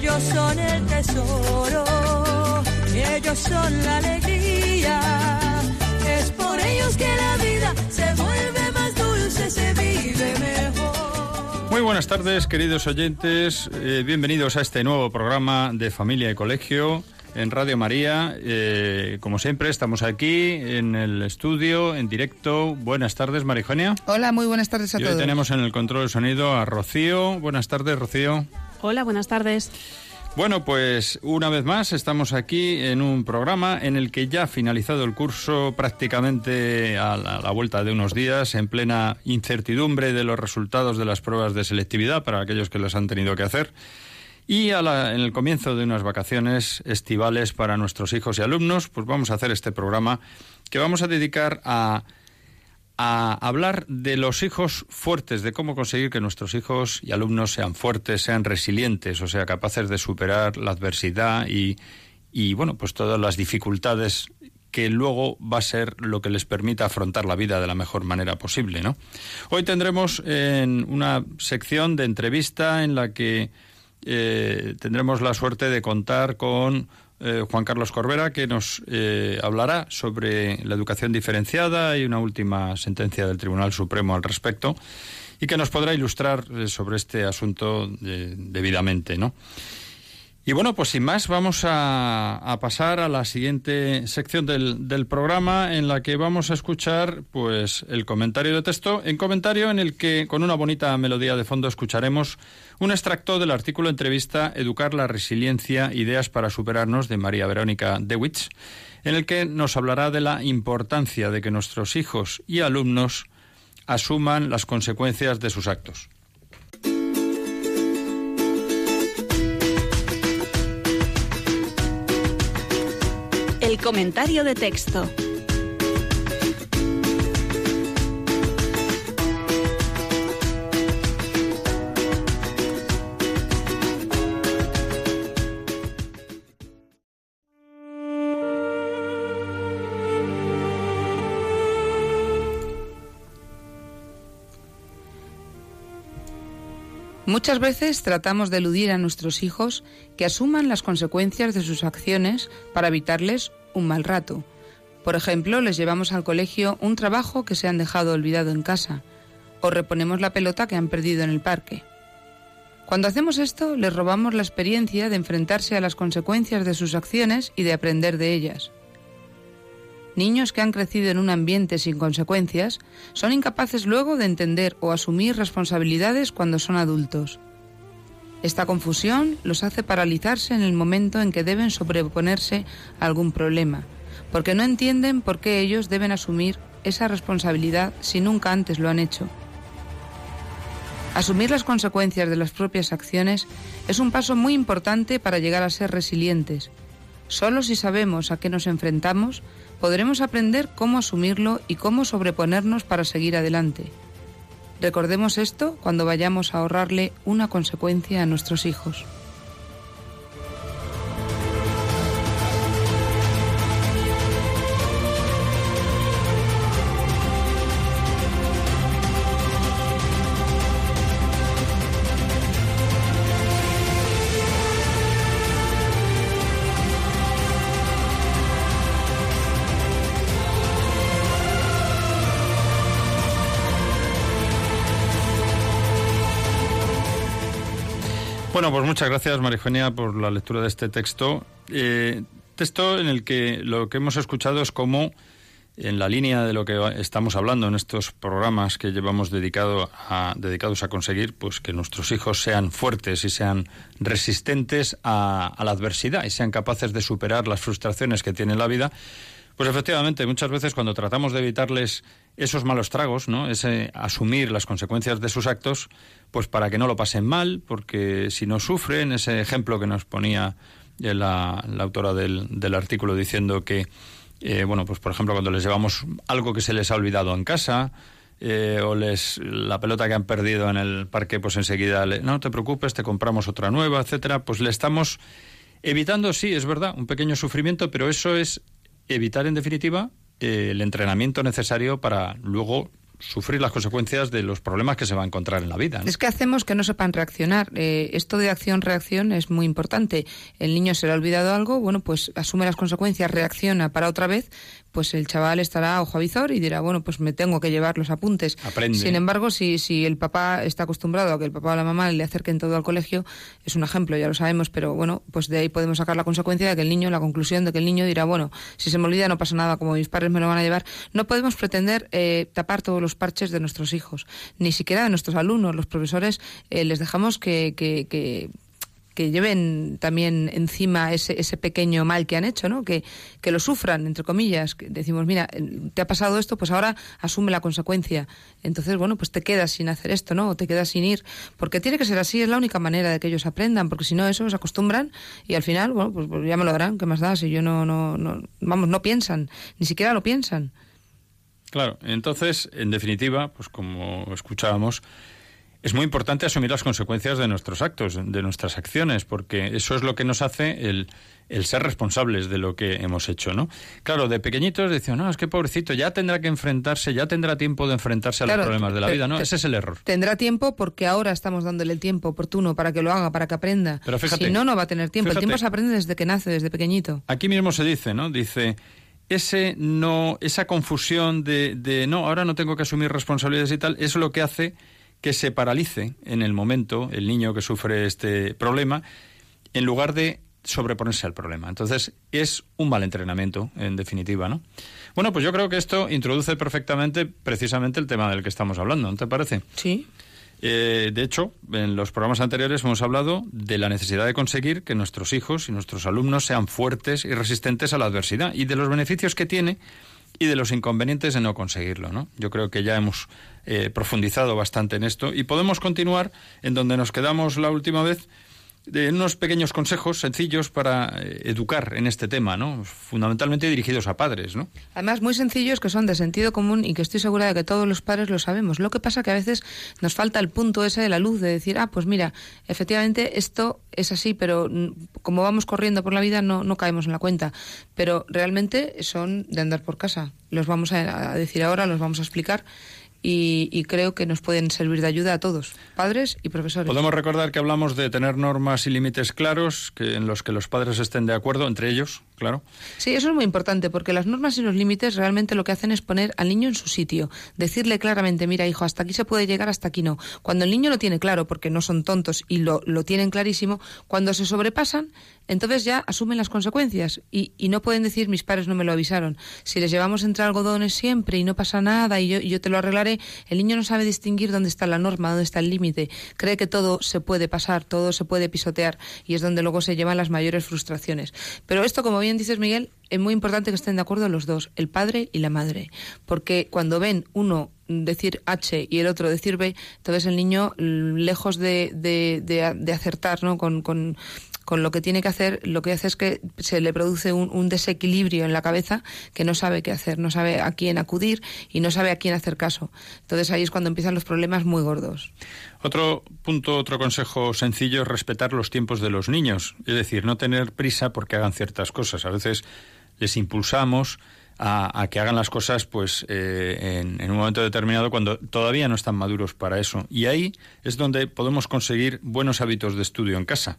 Ellos son el tesoro, ellos son la alegría. Es por ellos que la vida se vuelve más dulce, se vive mejor. Muy buenas tardes, queridos oyentes. Eh, bienvenidos a este nuevo programa de Familia y Colegio en Radio María. Eh, como siempre, estamos aquí en el estudio, en directo. Buenas tardes, Marijonia. Hola, muy buenas tardes a Y todos. hoy tenemos en el control de sonido a Rocío. Buenas tardes, Rocío. Hola, buenas tardes. Bueno, pues una vez más estamos aquí en un programa en el que ya ha finalizado el curso prácticamente a la, vuelta de unos días, en plena incertidumbre de los resultados de las pruebas de selectividad para aquellos que las han tenido que hacer. Y a la- en el comienzo de unas vacaciones estivales para nuestros hijos y alumnos, pues vamos a hacer este programa que vamos a dedicar a, a hablar de los hijos fuertes, de cómo conseguir que nuestros hijos y alumnos sean fuertes, sean resilientes, o sea, capaces de superar la adversidad y, y bueno, pues todas las dificultades que luego va a ser lo que les permita afrontar la vida de la mejor manera posible, ¿no? Hoy tendremos en una sección de entrevista en la que eh, tendremos la suerte de contar con eh, Juan Carlos Corbera, que nos eh, hablará sobre la educación diferenciada y una última sentencia del Tribunal Supremo al respecto, y que nos podrá ilustrar eh, sobre este asunto eh, debidamente, ¿no? Y bueno, pues sin más, vamos a, pasar a la siguiente sección del, del programa en la que vamos a escuchar pues el comentario de texto, en comentario en el que con una bonita melodía de fondo escucharemos un extracto del artículo entrevista Educar la resiliencia, ideas para superarnos de María Verónica Dewitz, en el que nos hablará de la importancia de que nuestros hijos y alumnos asuman las consecuencias de sus actos. El comentario de texto. Muchas veces tratamos de eludir a nuestros hijos que asuman las consecuencias de sus acciones para evitarles un mal rato. Por ejemplo, les llevamos al colegio un trabajo que se han dejado olvidado en casa o reponemos la pelota que han perdido en el parque. Cuando hacemos esto, les robamos la experiencia de enfrentarse a las consecuencias de sus acciones y de aprender de ellas. Niños que han crecido en un ambiente sin consecuencias son incapaces luego de entender o asumir responsabilidades cuando son adultos. Esta confusión los hace paralizarse en el momento en que deben sobreponerse a algún problema, porque no entienden por qué ellos deben asumir esa responsabilidad si nunca antes lo han hecho. Asumir las consecuencias de las propias acciones es un paso muy importante para llegar a ser resilientes. Solo si sabemos a qué nos enfrentamos, podremos aprender cómo asumirlo y cómo sobreponernos para seguir adelante. Recordemos esto cuando vayamos a ahorrarle una consecuencia a nuestros hijos. Bueno, pues muchas gracias, Marijonia, por la lectura de este texto. Eh, texto en el que lo que hemos escuchado es cómo, en la línea de lo que estamos hablando en estos programas que llevamos dedicado a, dedicados a conseguir, pues que nuestros hijos sean fuertes y sean resistentes a, a la adversidad y sean capaces de superar las frustraciones que tiene la vida, pues efectivamente, muchas veces cuando tratamos de evitarles esos malos tragos, ¿no? Ese asumir las consecuencias de sus actos, pues para que no lo pasen mal, porque si no sufren, ese ejemplo que nos ponía la, la autora del, del, artículo diciendo que, eh, bueno, pues por ejemplo, cuando les llevamos algo que se les ha olvidado en casa, eh, o les la pelota que han perdido en el parque, pues enseguida le, no te preocupes, te compramos otra nueva, etcétera, pues le estamos evitando, sí, es verdad, un pequeño sufrimiento, pero eso es evitar en definitiva eh, el entrenamiento necesario para luego sufrir las consecuencias de los problemas que se va a encontrar en la vida. Es que hacemos que no sepan reaccionar. Eh, esto de acción-reacción es muy importante. El niño se le ha olvidado algo, bueno, pues asume las consecuencias, reacciona para otra vez, pues el chaval estará ojo a visor y dirá, bueno, pues me tengo que llevar los apuntes. Aprende. Sin embargo, si, si el papá está acostumbrado a que el papá o la mamá le acerquen todo al colegio, es un ejemplo, ya lo sabemos, pero bueno, pues de ahí podemos sacar la consecuencia de que el niño, la conclusión de que el niño dirá, bueno, si se me olvida no pasa nada, como mis padres me lo van a llevar. No podemos pretender eh, tapar todos los parches de nuestros hijos, ni siquiera de nuestros alumnos. Los profesores eh, les dejamos que, que, que que lleven también encima ese, ese pequeño mal que han hecho, ¿no? Que, que lo sufran, entre comillas. Que decimos, mira, te ha pasado esto, pues ahora asume la consecuencia. Entonces, bueno, pues te quedas sin hacer esto, ¿no? O te quedas sin ir. Porque tiene que ser así, es la única manera de que ellos aprendan, porque si no, eso se acostumbran y al final, bueno, pues, pues ya me lo harán, ¿qué más da? Si yo no, no, no, vamos, no piensan, ni siquiera lo piensan. Claro, entonces, en definitiva, pues como escuchábamos, es muy importante asumir las consecuencias de nuestros actos, de nuestras acciones, porque eso es lo que nos hace el, el ser responsables de lo que hemos hecho, ¿no? Claro, de pequeñitos decían, no, es que pobrecito, ya tendrá que enfrentarse, ya tendrá tiempo de enfrentarse a los problemas de la vida, ¿no? Ese es el error. Tendrá tiempo porque ahora estamos dándole el tiempo oportuno para que lo haga, para que aprenda. Pero fíjate, si no, no va a tener tiempo. el tiempo se aprende desde que nace, desde pequeñito. Aquí mismo se dice, ¿no? Dice, ese no, esa confusión de, de no, ahora no tengo que asumir responsabilidades y tal, es lo que hace que se paralice en el momento el niño que sufre este problema, en lugar de sobreponerse al problema. Entonces, es un mal entrenamiento, en definitiva, ¿no? Bueno, pues yo creo que esto introduce perfectamente precisamente el tema del que estamos hablando, ¿no te parece? Sí. Eh, de hecho, en los programas anteriores hemos hablado de la necesidad de conseguir que nuestros hijos y nuestros alumnos sean fuertes y resistentes a la adversidad y de los beneficios que tiene y de los inconvenientes de no conseguirlo. ¿no? Yo creo que ya hemos eh, profundizado bastante en esto y podemos continuar en donde nos quedamos la última vez de unos pequeños consejos sencillos para eh, educar en este tema, ¿no? Fundamentalmente dirigidos a padres, ¿no? Además, muy sencillos que son de sentido común y que estoy segura de que todos los padres lo sabemos. Lo que pasa que a veces nos falta el punto ese de la luz de decir, ah, pues mira, efectivamente esto es así, pero como vamos corriendo por la vida no, no caemos en la cuenta. Pero realmente son de andar por casa. Los vamos a decir ahora, los vamos a explicar y, creo que nos pueden servir de ayuda a todos, padres y profesores. Podemos recordar que hablamos de tener normas y límites claros, que en los que los padres estén de acuerdo, entre ellos, claro. Sí, eso es muy importante, porque las normas y los límites realmente lo que hacen es poner al niño en su sitio, decirle claramente, mira hijo, hasta aquí se puede llegar, hasta aquí no. Cuando el niño lo tiene claro, porque no son tontos y lo, lo tienen clarísimo, cuando se sobrepasan, entonces ya asumen las consecuencias y, y, no pueden decir mis padres no me lo avisaron. Si les llevamos entre algodones siempre y no pasa nada y yo, y yo te lo arreglaré, el niño no sabe distinguir dónde está la norma, dónde está el límite. Cree que todo se puede pasar, todo se puede pisotear y es donde luego se llevan las mayores frustraciones. Pero esto, como bien dices Miguel, es muy importante que estén de acuerdo los dos, el padre y la madre, porque cuando ven uno decir H y el otro decir B, entonces el niño, lejos de, de, de, de acertar ¿no? con, con con lo que tiene que hacer, lo que hace es que se le produce un, desequilibrio en la cabeza que no sabe qué hacer, no sabe a quién acudir y no sabe a quién hacer caso. Entonces ahí es cuando empiezan los problemas muy gordos. Otro punto, otro consejo sencillo es respetar los tiempos de los niños, es decir, no tener prisa porque hagan ciertas cosas. A veces les impulsamos a, que hagan las cosas pues eh, en, en, un momento determinado cuando todavía no están maduros para eso. Y ahí es donde podemos conseguir buenos hábitos de estudio en casa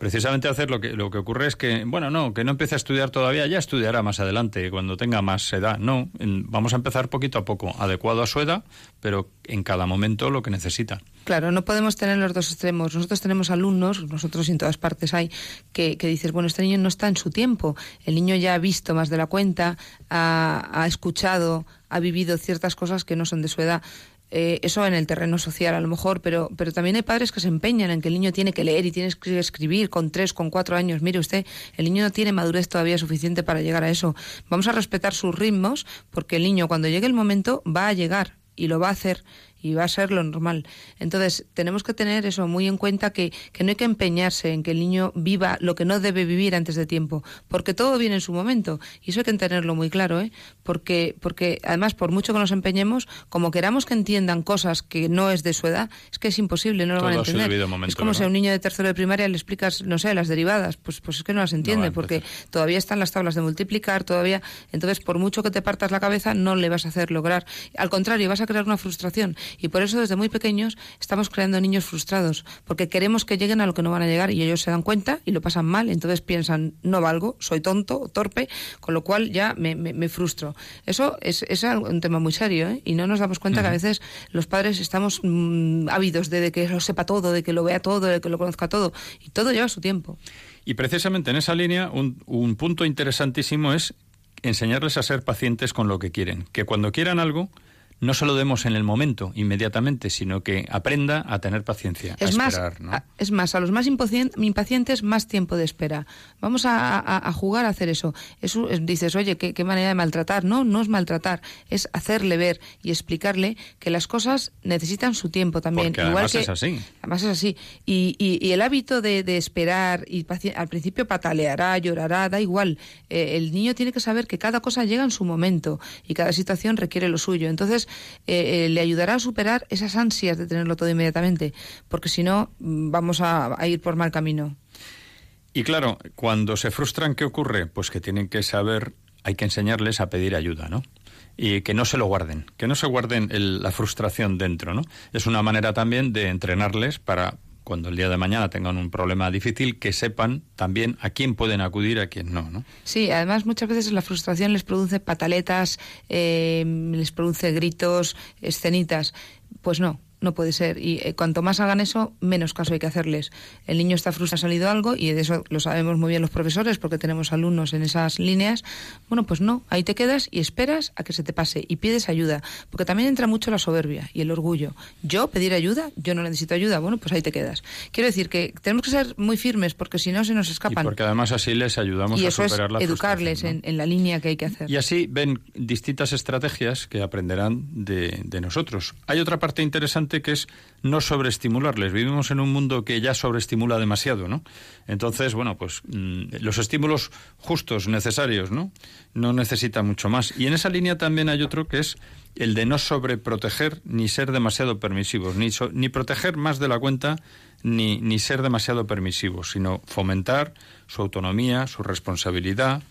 precisamente hacer lo que, lo que ocurre es que, bueno, no, que no empiece a estudiar todavía, ya estudiará más adelante, cuando tenga más edad. No, vamos a empezar poquito a poco, adecuado a su edad, pero en cada momento lo que necesita. Claro, no podemos tener los dos extremos. Nosotros tenemos alumnos, nosotros en todas partes hay, que, que dices, bueno, este niño no está en su tiempo. El niño ya ha visto más de la cuenta, ha, ha escuchado, ha vivido ciertas cosas que no son de su edad. Eh, eso en el terreno social a lo mejor, pero, pero también hay padres que se empeñan en que el niño tiene que leer y tiene que escribir con tres, con cuatro años. Mire usted, el niño no tiene madurez todavía suficiente para llegar a eso. Vamos a respetar sus ritmos porque el niño cuando llegue el momento va a llegar y lo va a hacer y va a ser lo normal. Entonces, tenemos que tener eso muy en cuenta que, que, no hay que empeñarse en que el niño viva lo que no debe vivir antes de tiempo, porque todo viene en su momento. Y eso hay que tenerlo muy claro, ¿eh? Porque, porque además, por mucho que nos empeñemos, como queramos que entiendan cosas que no es de su edad, es que es imposible, no lo van a entender. Momento, es como ¿no? si a un niño de tercero de primaria le explicas, no sé, las derivadas, pues, pues es que no las entiende, no porque todavía están las tablas de multiplicar, todavía. Entonces, por mucho que te partas la cabeza, no le vas a hacer lograr. Al contrario, vas a crear una frustración. Y por eso, desde muy pequeños, estamos creando niños frustrados, porque queremos que lleguen a lo que no van a llegar y ellos se dan cuenta y lo pasan mal. Entonces piensan, no valgo, soy tonto, torpe, con lo cual ya me, me, me frustro. Eso es, es, un tema muy serio, ¿eh? Y no nos damos cuenta uh -huh. que a veces los padres estamos mmm, ávidos de, de, que lo sepa todo, de que lo vea todo, de que lo conozca todo. Y todo lleva su tiempo. Y precisamente en esa línea, un, un punto interesantísimo es enseñarles a ser pacientes con lo que quieren. Que cuando quieran algo, no se lo demos en el momento, inmediatamente, sino que aprenda a tener paciencia. Es, a más, esperar, ¿no? a, es más, a los más impacientes, más tiempo de espera. Vamos a, a, a jugar a hacer eso. eso es, dices, oye, ¿qué, ¿qué, manera de maltratar. No, no es maltratar, es hacerle ver y explicarle que las cosas necesitan su tiempo también. Porque Igual además que, es así. Además es así. Y, y, y el hábito de, de esperar, y al principio pataleará, llorará, da igual. Eh, el niño tiene que saber que cada cosa llega en su momento y cada situación requiere lo suyo. Entonces, eh, eh, le ayudará a superar esas ansias de tenerlo todo inmediatamente, porque si no, vamos a, ir por mal camino. Y claro, cuando se frustran, ¿qué ocurre? Pues que tienen que saber, hay que enseñarles a pedir ayuda, ¿no? Y que no se lo guarden, que no se guarden la frustración dentro, ¿no? Es una manera también de entrenarles para cuando el día de mañana tengan un problema difícil, que sepan también a quién pueden acudir, a quién no, ¿no? Sí, además muchas veces la frustración les produce pataletas, eh, les produce gritos, escenitas. Pues no, no puede ser. Y eh, cuanto más hagan eso, menos caso hay que hacerles. El niño está frustrado, ha salido algo, y de eso lo sabemos muy bien los profesores, porque tenemos alumnos en esas líneas. Bueno, pues no, ahí te quedas y esperas a que se te pase y pides ayuda. Porque también entra mucho la soberbia y el orgullo. Yo pedir ayuda, yo no necesito ayuda, bueno, pues ahí te quedas. Quiero decir que tenemos que ser muy firmes, porque si no se nos escapan. Y porque además así les ayudamos y a superar es la educarles ¿no? en, en, la línea que hay que hacer. Y así ven distintas estrategias que aprenderán de, de nosotros. Hay otra parte interesante que es no sobreestimularles. Vivimos en un mundo que ya sobreestimula demasiado, ¿no? Entonces, bueno, pues mmm, los estímulos justos, necesarios, ¿no? No necesita mucho más. Y en esa línea también hay otro que es el de no sobreproteger ni ser demasiado permisivos, ni, ni proteger más de la cuenta ni, ni ser demasiado permisivos, sino fomentar su autonomía, su responsabilidad,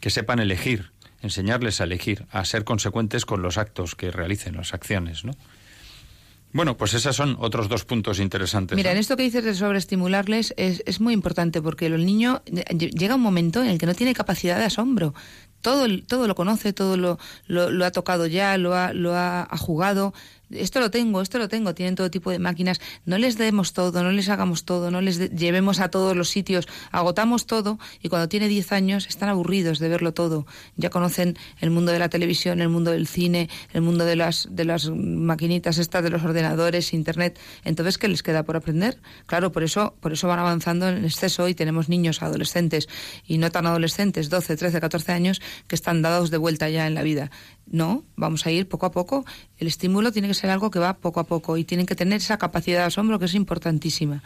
que sepan elegir, enseñarles a elegir, a ser consecuentes con los actos que realicen, las acciones, ¿no? Bueno, pues esos son otros dos puntos interesantes. Mira, ¿no? en esto que dices de sobreestimularles es, es muy importante porque el niño llega un momento en el que no tiene capacidad de asombro. Todo, todo lo conoce, todo lo, lo, lo ha tocado ya, lo ha, lo ha, ha jugado, esto lo tengo, esto lo tengo, tienen todo tipo de máquinas, no les demos todo, no les hagamos todo, no les llevemos a todos los sitios, agotamos todo y cuando tiene 10 años están aburridos de verlo todo. Ya conocen el mundo de la televisión, el mundo del cine, el mundo de las de las maquinitas estas de los ordenadores, internet. Entonces, ¿qué les queda por aprender? Claro, por eso por eso van avanzando en exceso y tenemos niños adolescentes y no tan adolescentes, 12, 13, 14 años que están dados de vuelta ya en la vida. No, vamos a ir poco a poco. El estímulo tiene que ser algo que va poco a poco y tienen que tener esa capacidad de asombro que es importantísima.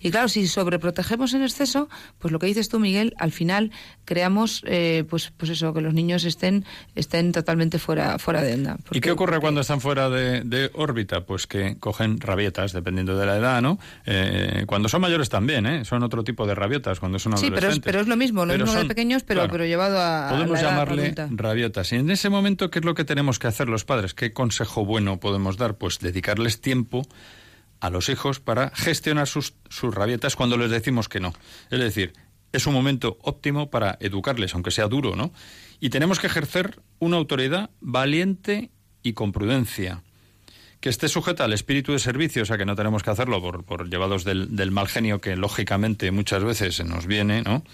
Y claro, si sobreprotegemos en exceso, pues lo que dices tú, Miguel, al final creamos, eh, pues, pues eso, que los niños estén, estén totalmente fuera, fuera de onda. Porque, ¿Y qué ocurre cuando están fuera de, de, órbita? Pues que cogen rabietas, dependiendo de la edad, ¿no? Eh, cuando son mayores también, ¿eh? Son otro tipo de rabietas, cuando son adolescentes. Sí, pero es, pero es lo mismo, lo pero mismo son, de pequeños, pero, claro, pero llevado a. Podemos a la llamarle rabietas. Y en ese momento, ¿qué lo que tenemos que hacer los padres? ¿Qué consejo bueno podemos dar? Pues dedicarles tiempo a los hijos para gestionar sus, sus rabietas cuando les decimos que no. Es decir, es un momento óptimo para educarles, aunque sea duro, ¿no? Y tenemos que ejercer una autoridad valiente y con prudencia, que esté sujeta al espíritu de servicio, o sea que no tenemos que hacerlo por, por llevados del, del mal genio que lógicamente muchas veces se nos viene, ¿no?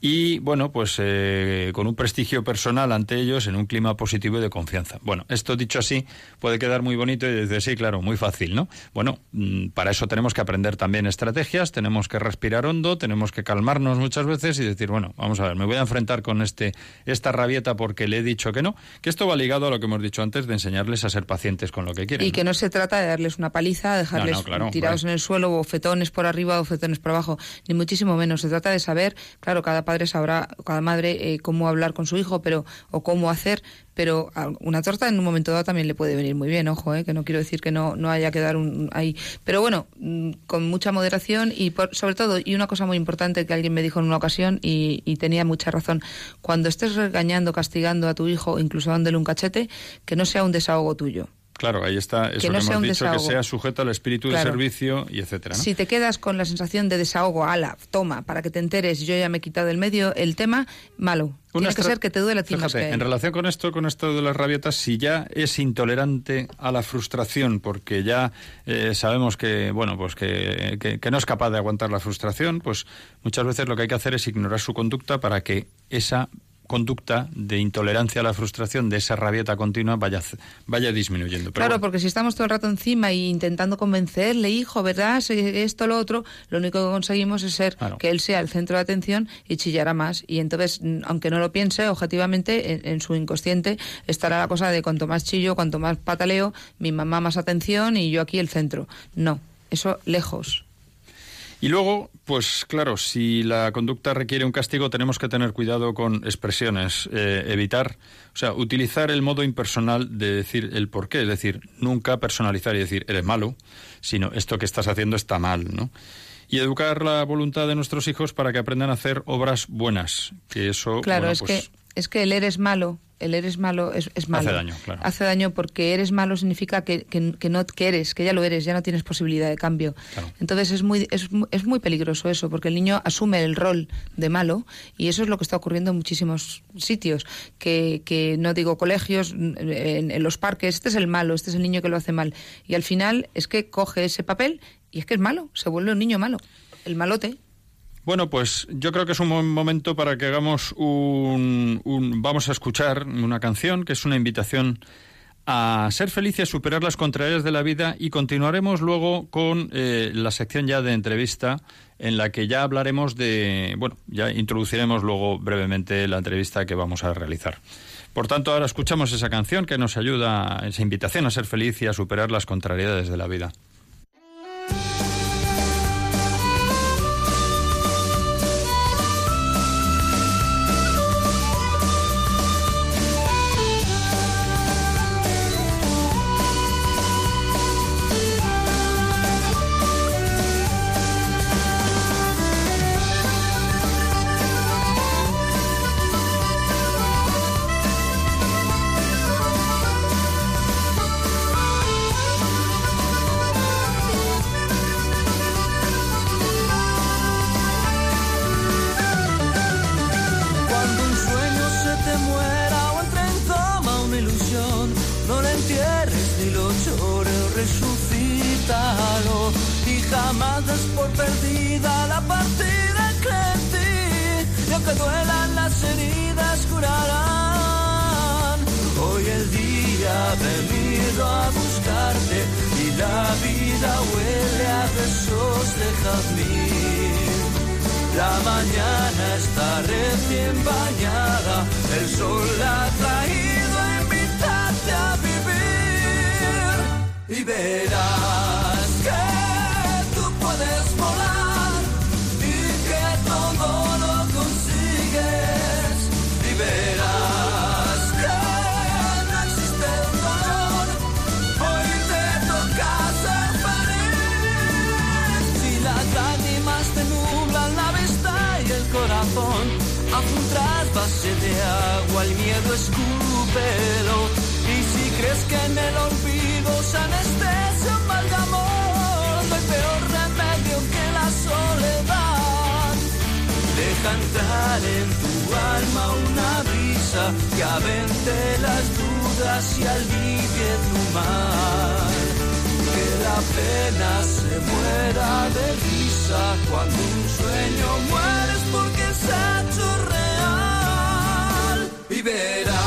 Y bueno, pues eh, con un prestigio personal ante ellos en un clima positivo y de confianza. Bueno, esto dicho así puede quedar muy bonito y decir, sí, claro, muy fácil, ¿no? Bueno, mm, para eso tenemos que aprender también estrategias, tenemos que respirar hondo, tenemos que calmarnos muchas veces y decir, bueno, vamos a ver, me voy a enfrentar con este esta rabieta porque le he dicho que no, que esto va ligado a lo que hemos dicho antes de enseñarles a ser pacientes con lo que quieren. Y que no se trata de darles una paliza, dejarles tirados en el suelo, o fetones por arriba o fetones por abajo, ni muchísimo menos. Se trata de saber, claro, cada padre sabrá, cada madre, eh, cómo hablar con su hijo, pero o cómo hacer, pero una torta en un momento dado también le puede venir muy bien, ojo, eh, que no quiero decir que no, no haya que dar un ahí. Pero bueno, mm, con mucha moderación y sobre todo, y una cosa muy importante que alguien me dijo en una ocasión y, y tenía mucha razón, cuando estés regañando, castigando a tu hijo, incluso dándole un cachete, que no sea un desahogo tuyo Claro, ahí está eso que, no hemos dicho, que sea sujeto al espíritu de servicio y etcétera. Si te quedas con la sensación de desahogo, ala, toma, para que te enteres, yo ya me he quitado del medio el tema, malo. Tiene que ser que te duele a ti que En relación con esto, con esto de las rabietas, si ya es intolerante a la frustración, porque ya eh, sabemos que, bueno, pues que, que no es capaz de aguantar la frustración, pues muchas veces lo que hay que hacer es ignorar su conducta para que esa conducta de intolerancia a la frustración, de esa rabieta continua, vaya, vaya disminuyendo. claro, porque si estamos todo el rato encima y intentando convencerle, hijo, ¿verdad? Esto, lo otro, lo único que conseguimos es ser que él sea el centro de atención y chillará más. Y entonces, aunque no lo piense, objetivamente, en, en su inconsciente estará la cosa de cuanto más chillo, cuanto más pataleo, mi mamá más atención y yo aquí el centro. No, eso lejos. Y luego, pues claro, si la conducta requiere un castigo, tenemos que tener cuidado con expresiones, eh, evitar, o sea, utilizar el modo impersonal de decir el por qué, es decir, nunca personalizar y decir eres malo, sino esto que estás haciendo está mal, ¿no? Y educar la voluntad de nuestros hijos para que aprendan a hacer obras buenas, que eso... Claro, es pues que es que el eres malo el eres malo es, malo. Hace daño, claro. Hace daño porque eres malo significa que, que, no, que eres, que ya lo eres, ya no tienes posibilidad de cambio. Entonces es muy, es, es, muy peligroso eso, porque el niño asume el rol de malo y eso es lo que está ocurriendo en muchísimos sitios, que, que no digo colegios, en, en los parques, este es el malo, este es el niño que lo hace mal. Y al final es que coge ese papel y es que es malo, se vuelve un niño malo, el malote. Bueno, pues yo creo que es un buen momento para que hagamos un, Vamos a escuchar una canción que es una invitación a ser feliz y a superar las contrariedades de la vida y continuaremos luego con eh, la sección ya de entrevista en la que ya hablaremos de... Bueno, ya introduciremos luego brevemente la entrevista que vamos a realizar. Por tanto, ahora escuchamos esa canción que nos ayuda, esa invitación a ser feliz y a superar las contrariedades de la vida. Que avente las dudas y alivie tu mal. apenas se muera de risa cuando un sueño muere es porque se ha hecho real y verás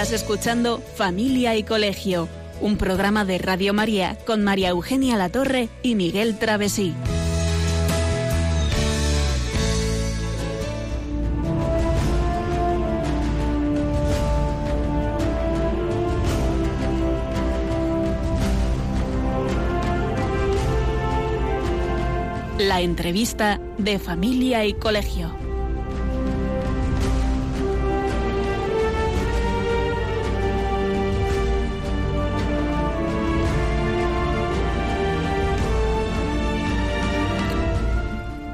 Estás escuchando Familia y Colegio, un programa de Radio María con María Eugenia Latorre y Miguel Travesí. La entrevista de Familia y Colegio.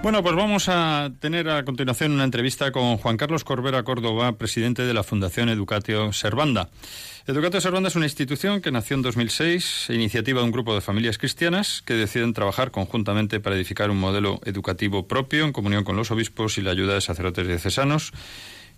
Bueno, pues vamos a tener a continuación una entrevista con Juan Carlos Corbera Córdoba, presidente de la Fundación Educatio Servanda. Educatio Servanda es una institución que nació en 2006, iniciativa de un grupo de familias cristianas que deciden trabajar conjuntamente para edificar un modelo educativo propio en comunión con los obispos y la ayuda de sacerdotes diocesanos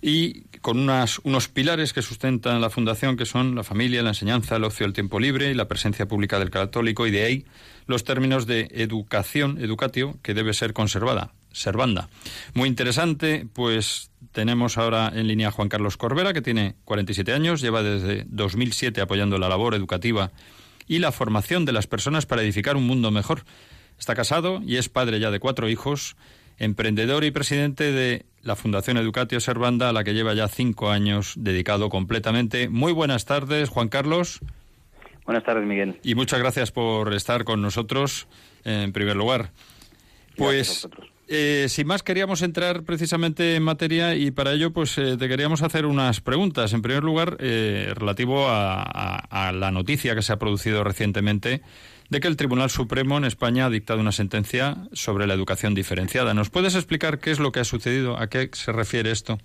y con unas, unos pilares que sustentan la fundación que son la familia, la enseñanza, el ocio, el tiempo libre y la presencia pública del católico y de ahí los términos de educación, educatio, que debe ser conservada, servanda. Muy interesante, pues tenemos ahora en línea a Juan Carlos Corbera, que tiene 47 años, lleva desde 2007 apoyando la labor educativa y la formación de las personas para edificar un mundo mejor. Está casado y es padre ya de cuatro hijos, emprendedor y presidente de la Fundación Educatio Servanda, a la que lleva ya cinco años dedicado completamente. Muy buenas tardes, Juan Carlos. Buenas tardes, Miguel. Y muchas gracias por estar con nosotros, en primer lugar. Pues, eh, sin más, queríamos entrar precisamente en materia y para ello, pues, eh, te queríamos hacer unas preguntas. En primer lugar, eh, relativo a, a- a la noticia que se ha producido recientemente de que el Tribunal Supremo en España ha dictado una sentencia sobre la educación diferenciada. ¿Nos puedes explicar qué es lo que ha sucedido? ¿A qué se refiere esto?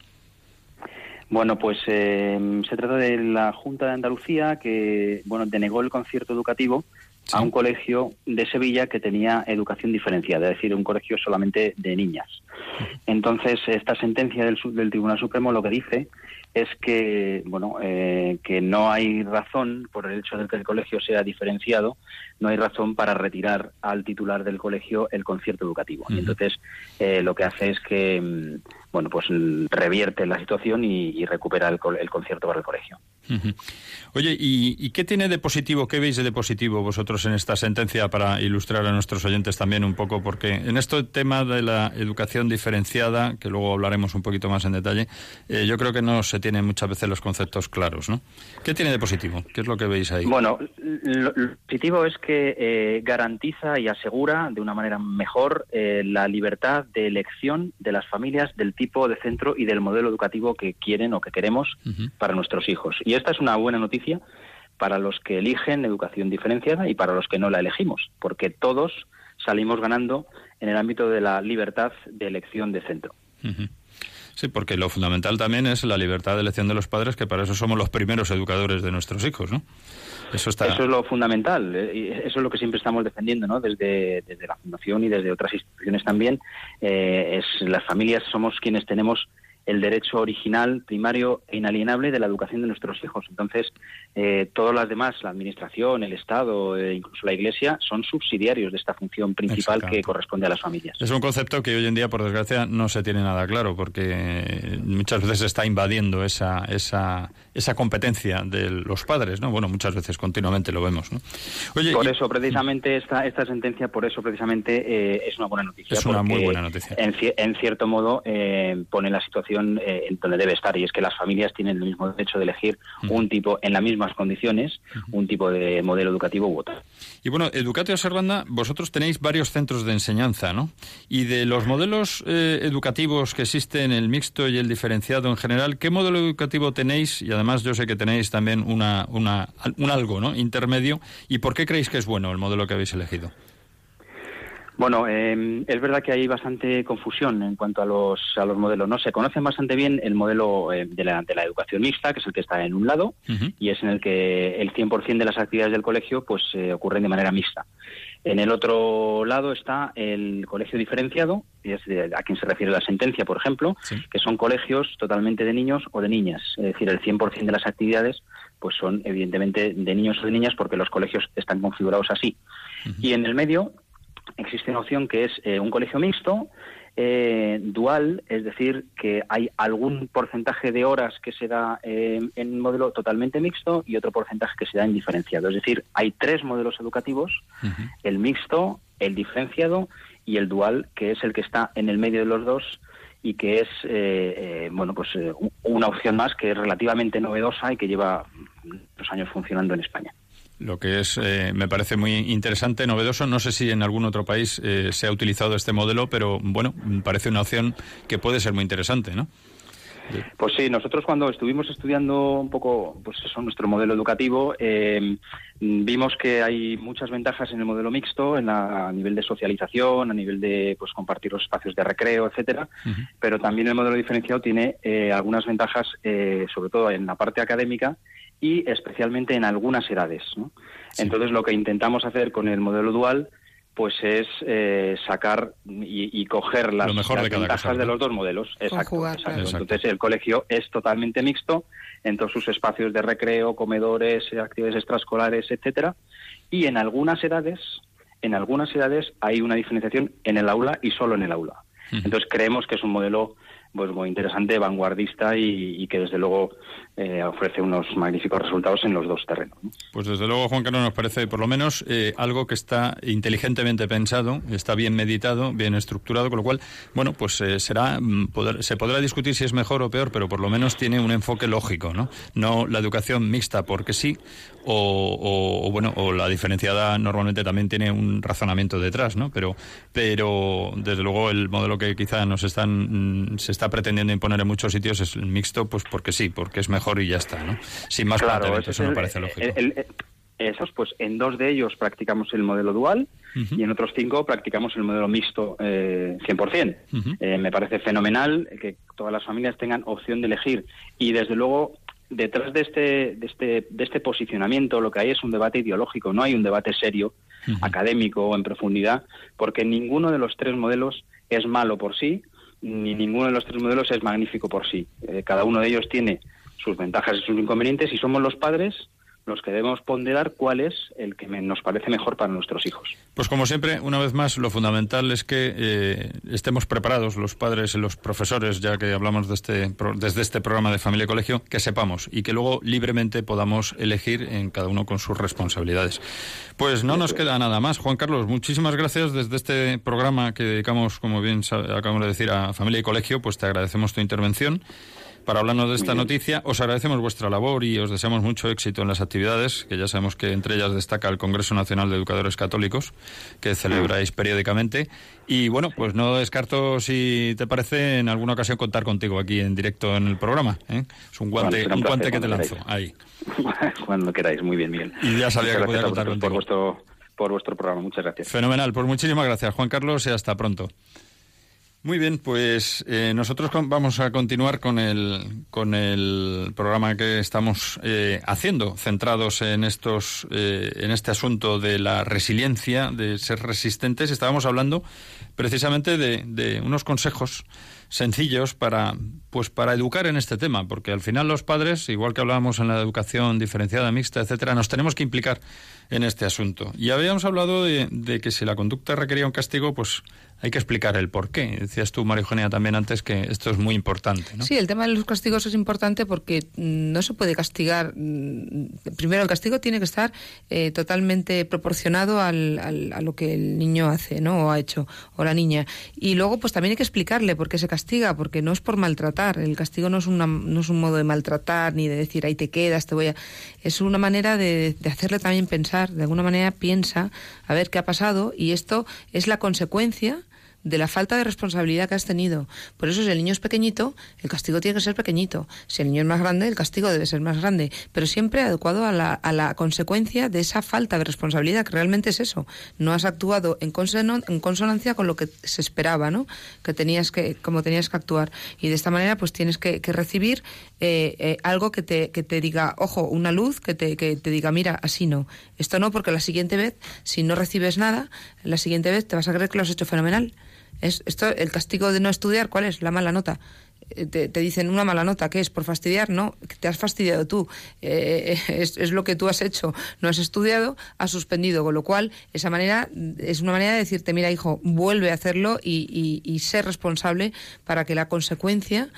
Bueno, pues eh, se trata de la Junta de Andalucía que bueno denegó el concierto educativo Sí. a un colegio de Sevilla que tenía educación diferenciada, es decir, un colegio solamente de niñas. Entonces, esta sentencia del, del Tribunal Supremo lo que dice es que bueno eh, que no hay razón por el hecho de que el colegio sea diferenciado, no hay razón para retirar al titular del colegio el concierto educativo. Y entonces eh, lo que hace es que mm, bueno pues mm, revierte la situación y, y recupera el, el concierto para el colegio. Oye, ¿y, y qué tiene de positivo, qué veis de positivo vosotros en esta sentencia para ilustrar a nuestros oyentes también un poco? Porque en este tema de la educación diferenciada, que luego hablaremos un poquito más en detalle, eh, yo creo que no se tienen muchas veces los conceptos claros, ¿no? ¿Qué tiene de positivo? ¿Qué es lo que veis ahí? Bueno, lo, lo positivo es que eh, garantiza y asegura de una manera mejor eh, la libertad de elección de las familias del tipo de centro y del modelo educativo que quieren o que queremos para nuestros hijos. Y esta es una buena noticia para los que eligen educación diferenciada y para los que no la elegimos, porque todos salimos ganando en el ámbito de la libertad de elección de centro. Sí, porque lo fundamental también es la libertad de elección de los padres, que para eso somos los primeros educadores de nuestros hijos, ¿no? Eso está. Eso es lo fundamental, eh, eso es lo que siempre estamos defendiendo, ¿no? Desde, desde la Fundación y desde otras instituciones también. eh, es Las familias somos quienes tenemos el derecho original, primario e inalienable de la educación de nuestros hijos. Entonces, eh, todas las demás, la Administración, el Estado, e incluso la Iglesia, son subsidiarios de esta función principal que corresponde a las familias. Es un concepto que hoy en día, por desgracia, no se tiene nada claro, porque muchas veces se está invadiendo esa, esa, esa competencia de los padres, ¿no? Bueno, muchas veces continuamente lo vemos, ¿no? Oye, Por y- eso, precisamente, esta, esta sentencia, por eso, precisamente, eh, es una buena noticia. Es una muy buena noticia. En, ci- en cierto modo, eh, pone la situación eh, en donde debe estar, y es que las familias tienen el mismo derecho de elegir un tipo, en las mismas condiciones, un tipo de modelo educativo u otro. Y bueno, Educatio Servanda, vosotros tenéis varios centros de enseñanza, ¿no? Y de los modelos eh, educativos que existen, el mixto y el diferenciado en general, ¿qué modelo educativo tenéis? Y además además yo sé que tenéis también una, una, un algo ¿no? intermedio. ¿Y por qué creéis que es bueno el modelo que habéis elegido? Bueno, eh, es verdad que hay bastante confusión en cuanto a los, a los modelos. No se conocen bastante bien el modelo eh, de, la, de, la, educación mixta, que es el que está en un lado, y es en el que el 100% de las actividades del colegio pues eh, ocurren de manera mixta. En el otro lado está el colegio diferenciado, es a quien se refiere la sentencia, por ejemplo, sí. que son colegios totalmente de niños o de niñas. Es decir, el 100% de las actividades pues son evidentemente de niños o de niñas porque los colegios están configurados así. Uh -huh. Y en el medio existe una opción que es eh, un colegio mixto, eh, dual, es decir, que hay algún porcentaje de horas que se da eh, en modelo totalmente mixto y otro porcentaje que se da en diferenciado. Es decir, hay tres modelos educativos, uh -huh. el mixto, el diferenciado y el dual, que es el que está en el medio de los dos y que es eh, eh, bueno pues eh, una opción más que es relativamente novedosa y que lleva dos años funcionando en España lo que es eh, me parece muy interesante, novedoso. No sé si en algún otro país eh, se ha utilizado este modelo, pero bueno, parece una opción que puede ser muy interesante, ¿no? Pues sí, nosotros cuando estuvimos estudiando un poco pues eso, nuestro modelo educativo, eh, vimos que hay muchas ventajas en el modelo mixto, en la, a nivel de socialización, a nivel de pues compartir los espacios de recreo, etcétera, uh -huh. pero también el modelo diferenciado tiene eh, algunas ventajas, eh, sobre todo en la parte académica, y especialmente en algunas edades. ¿no? Sí. Entonces, lo que intentamos hacer con el modelo dual pues es eh, sacar y, y, coger las, las de ventajas cosa, de los dos modelos. Exacto, jugar, exacto. Claro. Entonces, el colegio es totalmente mixto en todos sus espacios de recreo, comedores, actividades extraescolares, etcétera. Y en algunas edades, en algunas edades hay una diferenciación en el aula y solo en el aula. Uh -huh. Entonces, creemos que es un modelo pues muy interesante, vanguardista y, que desde luego eh, ofrece unos magníficos resultados en los dos terrenos. ¿no? Pues desde luego, Juan Carlos, nos parece por lo menos eh, algo que está inteligentemente pensado, está bien meditado, bien estructurado, con lo cual, bueno, pues eh, será mm, se podrá discutir si es mejor o peor, pero por lo menos tiene un enfoque lógico, ¿no? No la educación mixta porque sí, o, o, o bueno, o la diferenciada normalmente también tiene un razonamiento detrás, ¿no? Pero, pero desde luego el modelo que quizá nos están mm, está pretendiendo imponer en muchos sitios es el mixto, pues porque sí, porque es mejor y ya está, ¿no? Sin más claro, planteamientos, eso el, me parece lógico. El, el, esos, pues en dos de ellos practicamos el modelo dual uh -huh. y en otros cinco practicamos el modelo mixto eh, 100%. Uh -huh. eh, me parece fenomenal que todas las familias tengan opción de elegir y desde luego detrás de este, de este, de este posicionamiento lo que hay es un debate ideológico, no hay un debate serio, uh -huh. académico o en profundidad, porque ninguno de los tres modelos es malo por sí, ni ninguno de los tres modelos es magnífico por sí. Eh, cada uno de ellos tiene sus ventajas y sus inconvenientes y somos los padres los que debemos ponderar cuál es el que nos parece mejor para nuestros hijos. Pues como siempre, una vez más, lo fundamental es que eh, estemos preparados los padres y los profesores, ya que hablamos de este, desde este programa de familia y colegio, que sepamos y que luego libremente podamos elegir en cada uno con sus responsabilidades. Pues no nos queda nada más. Juan Carlos, muchísimas gracias desde este programa que dedicamos, como bien acabamos de decir, a familia y colegio, pues te agradecemos tu intervención para hablarnos de esta noticia. Os agradecemos vuestra labor y os deseamos mucho éxito en las actividades, que ya sabemos que entre ellas destaca el Congreso Nacional de Educadores Católicos, que celebráis periódicamente. Y bueno, pues no descarto, si te parece, en alguna ocasión contar contigo aquí en directo en el programa. ¿eh? Es un guante, un, un guante que te lanzo. Ahí. cuando queráis, muy bien, Miguel. Y ya sabía que podía contar contigo. Por vuestro, por vuestro programa, muchas gracias. Fenomenal, pues muchísimas gracias, Juan Carlos, y hasta pronto. Muy bien, pues eh, nosotros vamos a continuar con el, con el programa que estamos eh, haciendo, centrados en, estos, eh, en este asunto de la resiliencia, de ser resistentes. Estábamos hablando precisamente de, de unos consejos sencillos para pues para educar en este tema, porque al final los padres, igual que hablábamos en la educación diferenciada, mixta, etcétera, nos tenemos que implicar en este asunto. Y habíamos hablado de, que si la conducta requería un castigo, pues hay que explicar el por qué. Decías tú, María Eugenia, también antes que esto es muy importante. Sí, el tema de los castigos es importante porque no se puede castigar. Primero, el castigo tiene que estar eh, totalmente proporcionado al, al, a lo que el niño hace, ¿no? O ha hecho, o la niña. Y luego, pues también hay que explicarle por qué se castiga, porque no es por maltratar. El castigo no es, una, no es un modo de maltratar ni de decir ahí te quedas, te voy a. Es una manera de, de hacerle también pensar. De alguna manera piensa a ver qué ha pasado y esto es la consecuencia de la falta de responsabilidad que has tenido. Por eso, si el niño es pequeñito, el castigo tiene que ser pequeñito. Si el niño es más grande, el castigo debe ser más grande. Pero siempre adecuado a la, a la consecuencia de esa falta de responsabilidad, que realmente es eso. No has actuado en, en consonancia con lo que se esperaba, ¿no? Que tenías que, como tenías que actuar. Y de esta manera, pues tienes que, recibir eh, eh, algo que te, que te diga, ojo, una luz que te, que te diga, mira, así no. Esto no, porque la siguiente vez, si no recibes nada, la siguiente vez te vas a creer que lo has hecho fenomenal. Es, esto, el castigo de no estudiar, ¿cuál es? La mala nota. Eh, te, dicen una mala nota, ¿qué es? ¿Por fastidiar? No, te has fastidiado tú. Eh, es, lo que tú has hecho. No has estudiado, has suspendido. Con lo cual, esa manera es una manera de decirte, mira, hijo, vuelve a hacerlo y, y, ser responsable para que la consecuencia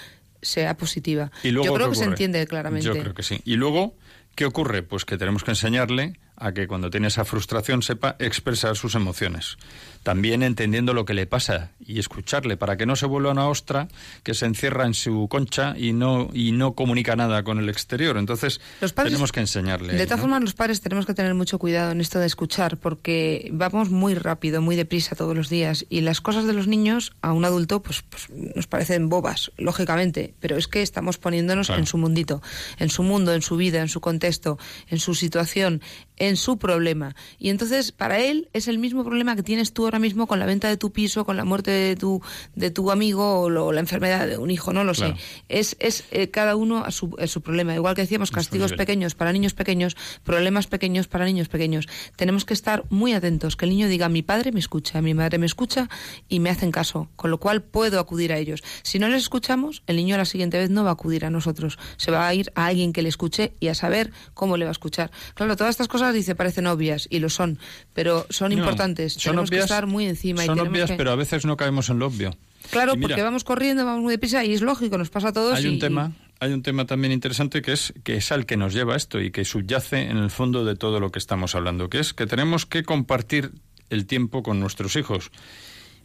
sea positiva. Yo creo que se entiende claramente. Yo creo que sí. Y luego, ¿qué ocurre? Pues que tenemos que enseñarle a que cuando tiene esa frustración sepa expresar sus emociones también entendiendo lo que le pasa y escucharle para que no se vuelva una ostra que se encierra en su concha y no y no comunica nada con el exterior. Entonces, tenemos que enseñarle. De todas formas, los padres tenemos que tener mucho cuidado en esto de escuchar porque vamos muy rápido, muy deprisa todos los días y las cosas de los niños a un adulto pues, pues nos parecen bobas, lógicamente, pero es que estamos poniéndonos en su mundito, en su mundo, en su vida, en su contexto, en su situación, en su problema. Y entonces, para él es el mismo problema que tienes tú ahora mismo con la venta de tu piso, con la muerte de tu, de tu amigo o la enfermedad de un hijo, no lo sé. Es, es eh, cada uno a su, su, problema. Igual que decíamos, castigos pequeños para niños pequeños, problemas pequeños para niños pequeños. Tenemos que estar muy atentos, que el niño diga, mi padre me escucha, mi madre me escucha y me hacen caso, con lo cual puedo acudir a ellos. Si no les escuchamos, el niño la siguiente vez no va a acudir a nosotros, se va a ir a alguien que le escuche y a saber cómo le va a escuchar. Claro, todas estas cosas dice parecen obvias y lo son, pero son importantes. Son tenemos que estar muy encima. Son obvias, pero a veces no caemos en lo obvio. Claro, porque vamos corriendo, vamos muy deprisa y es lógico, nos pasa a todos. Hay un tema, hay un tema también interesante que es que es al que nos lleva esto y que subyace en el fondo de todo lo que estamos hablando, que es que tenemos que compartir el tiempo con nuestros hijos.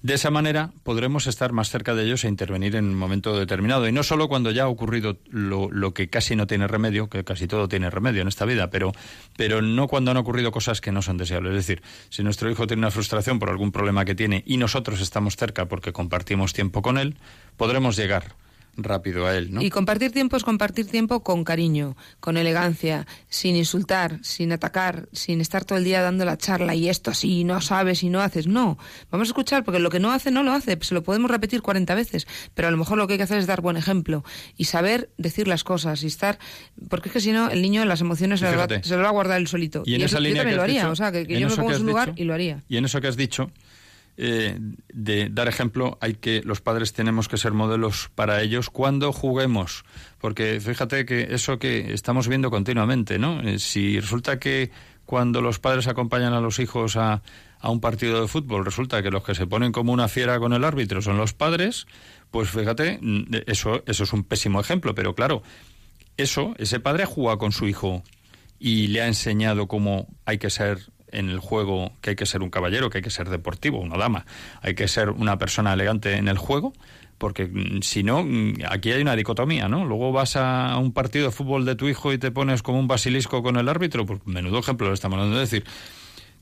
De esa manera podremos estar más cerca de ellos e intervenir en un momento determinado. Y no solo cuando ya ha ocurrido lo, lo, que casi no tiene remedio, que casi todo tiene remedio en esta vida, pero, pero no cuando han ocurrido cosas que no son deseables. Es decir, si nuestro hijo tiene una frustración por algún problema que tiene y nosotros estamos cerca porque compartimos tiempo con él, podremos llegar rápido a él, ¿no? Y compartir tiempo es compartir tiempo con cariño, con elegancia, sin insultar, sin atacar, sin estar todo el día dando la charla y esto así, no sabes y no haces. No, vamos a escuchar porque lo que no hace no lo hace, se lo podemos repetir 40 veces, pero a lo mejor lo que hay que hacer es dar buen ejemplo y saber decir las cosas y estar, porque es que si no el niño las emociones se, las va, a guardar él solito. Y, en esa línea yo también lo haría, o sea, que, yo me pongo en su lugar y lo haría. Y en eso que has dicho, eh, de dar ejemplo, hay que los padres tenemos que ser modelos para ellos cuando juguemos, porque fíjate que eso que estamos viendo continuamente, ¿no? Eh, si resulta que cuando los padres acompañan a los hijos a, a un partido de fútbol, resulta que los que se ponen como una fiera con el árbitro son los padres, pues fíjate, mm, eso, eso es un pésimo ejemplo, pero claro, eso, ese padre ha jugado con su hijo y le ha enseñado cómo hay que ser en el juego que hay que ser un caballero, que hay que ser deportivo, una dama, hay que ser una persona elegante en el juego, porque mm, si no, mm, aquí hay una dicotomía, ¿no? Luego vas a un partido de fútbol de tu hijo y te pones como un basilisco con el árbitro, pues menudo ejemplo lo estamos hablando de decir.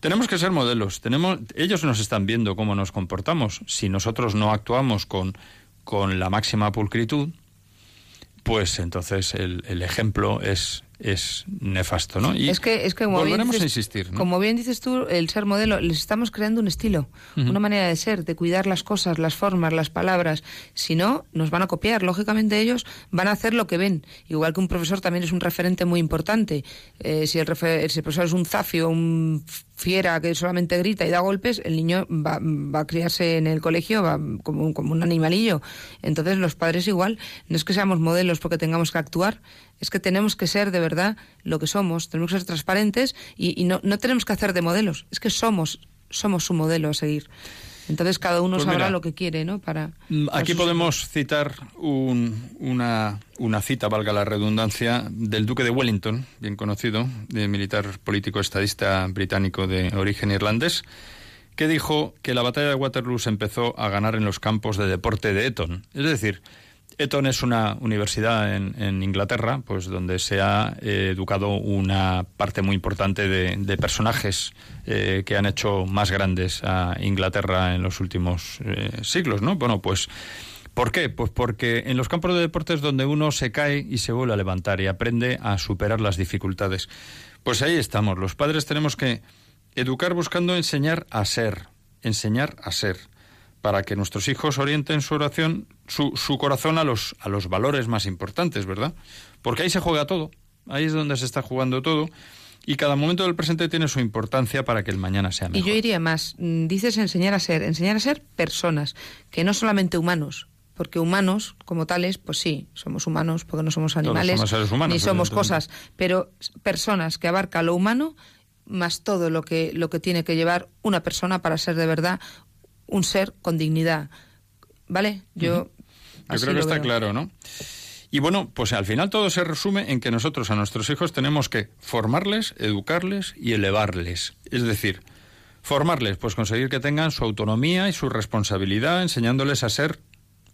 Tenemos que ser modelos, tenemos, ellos nos están viendo cómo nos comportamos. Si nosotros no actuamos con, con la máxima pulcritud, pues entonces el ejemplo es, es nefasto, ¿no? Y es que, es que como volveremos dices, a insistir. Como bien dices tú, el ser modelo, les estamos creando un estilo, una manera de ser, de cuidar las cosas, las formas, las palabras. Si no, nos van a copiar. Lógicamente ellos van a hacer lo que ven. Igual que un profesor también es un referente muy importante. Eh, si, el si el profesor es un zafio, un fiera que solamente grita y da golpes, el niño va, va a criarse en el colegio va como, como un animalillo. Entonces los padres igual, no es que seamos modelos porque tengamos que actuar, es que tenemos que ser de verdad lo que somos, tenemos que ser transparentes y, no, no, tenemos que hacer de modelos, es que somos, somos su modelo a seguir. Entonces cada uno pues sabrá lo que quiere, ¿no? Para, mm, aquí podemos citar una, una cita, valga la redundancia, del duque de Wellington, bien conocido, de militar político estadista británico de origen irlandés, que dijo que la batalla de Waterloo se empezó a ganar en los campos de deporte de Eton. Es decir, Eton es una universidad en, Inglaterra, pues donde se ha eh, educado una parte muy importante de, personajes eh, que han hecho más grandes a Inglaterra en los últimos eh, siglos, ¿no? Bueno, pues ¿por qué? Pues porque en los campos de deportes donde uno se cae y se vuelve a levantar y aprende a superar las dificultades. Pues ahí estamos. Los padres tenemos que educar buscando enseñar a ser, enseñar a ser para que nuestros hijos orienten su oración, su, su corazón a los, a los valores más importantes, ¿verdad? Porque ahí se juega todo, ahí es donde se está jugando todo. Y cada momento del presente tiene su importancia para que el mañana sea mejor. Y yo iría más, mm, dices enseñar a ser, enseñar a ser personas, que no solamente humanos, porque humanos como tales, pues sí, somos humanos porque no somos animales, ni somos cosas, pero personas que abarca lo humano más todo lo que lo que tiene que llevar una persona para ser de verdad un ser con dignidad. ¿Vale? Yo. Yo creo que está claro, ¿no? Y bueno, pues al final todo se resume en que nosotros a nuestros hijos tenemos que formarles, educarles y elevarles. Es decir, formarles, pues conseguir que tengan su autonomía y su responsabilidad, enseñándoles a ser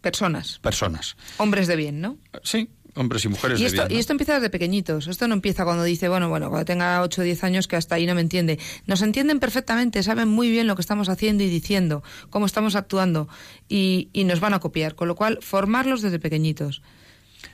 personas. Personas. Hombres de bien, ¿no? Sí, hombres y mujeres y esto, Y esto empieza desde pequeñitos. Esto no empieza cuando dice, bueno, bueno, cuando tenga 8 o 10 años que hasta ahí no me entiende. Nos entienden perfectamente, saben muy bien lo que estamos haciendo y diciendo, cómo estamos actuando y, y nos van a copiar. Con lo cual, formarlos desde pequeñitos.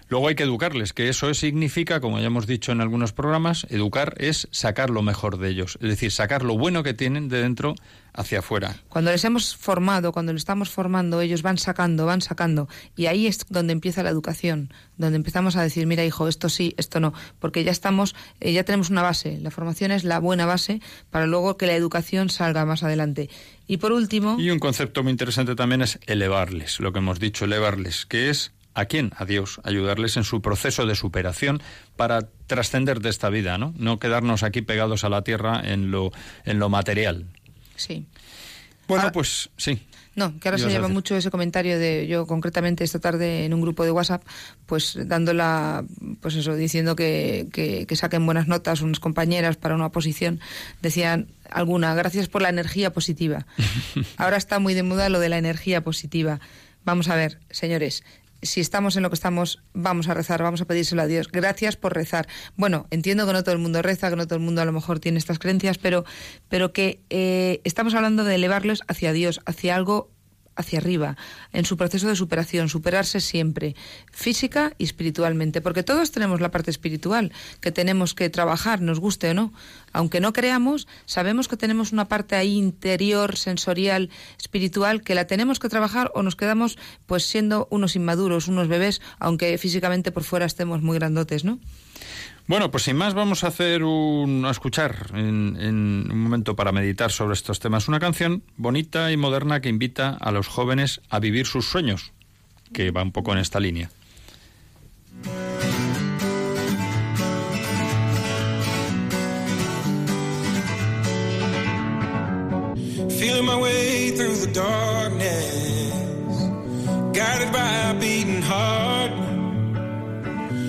Luego hay que educarles, que eso significa, como ya hemos dicho en algunos programas, educar es sacar lo mejor de ellos, es decir, sacar lo bueno que tienen de dentro hacia afuera. Cuando les hemos formado, cuando les estamos formando, ellos van sacando, van sacando, y ahí es donde empieza la educación, donde empezamos a decir, mira hijo, esto sí, esto no, porque ya estamos, eh, ya tenemos una base, la formación es la buena base para luego que la educación salga más adelante. Y por último... Y un concepto muy interesante también es elevarles, lo que hemos dicho, elevarles, que es ¿A quién? A Dios. Ayudarles en su proceso de superación para trascender de esta vida, ¿no? No quedarnos aquí pegados a la tierra en lo, en lo material. Sí. Bueno, pues sí. No, que ahora se lleva mucho ese comentario de yo concretamente esta tarde en un grupo de WhatsApp, pues dándola, pues eso, diciendo que, que, que saquen buenas notas unas compañeras para una oposición, decían alguna, gracias por la energía positiva. ahora está muy de moda lo de la energía positiva. Vamos a ver, señores, si estamos en lo que estamos, vamos a rezar, vamos a pedírselo a Dios. Gracias por rezar. Bueno, entiendo que no todo el mundo reza, que no todo el mundo a lo mejor tiene estas creencias, pero, pero que eh, estamos hablando de elevarlos hacia Dios, hacia algo hacia arriba, en su proceso de superación, superarse siempre, física y espiritualmente, porque todos tenemos la parte espiritual que tenemos que trabajar, nos guste o no. Aunque no creamos, sabemos que tenemos una parte ahí interior, sensorial, espiritual, que la tenemos que trabajar o nos quedamos pues siendo unos inmaduros, unos bebés, aunque físicamente por fuera estemos muy grandotes, ¿no? Bueno, pues sin más vamos a hacer un, a escuchar en, un momento para meditar sobre estos temas una canción bonita y moderna que invita a los jóvenes a vivir sus sueños, que va un poco en esta línea. Feeling my way through the darkness, guided by a beating heart.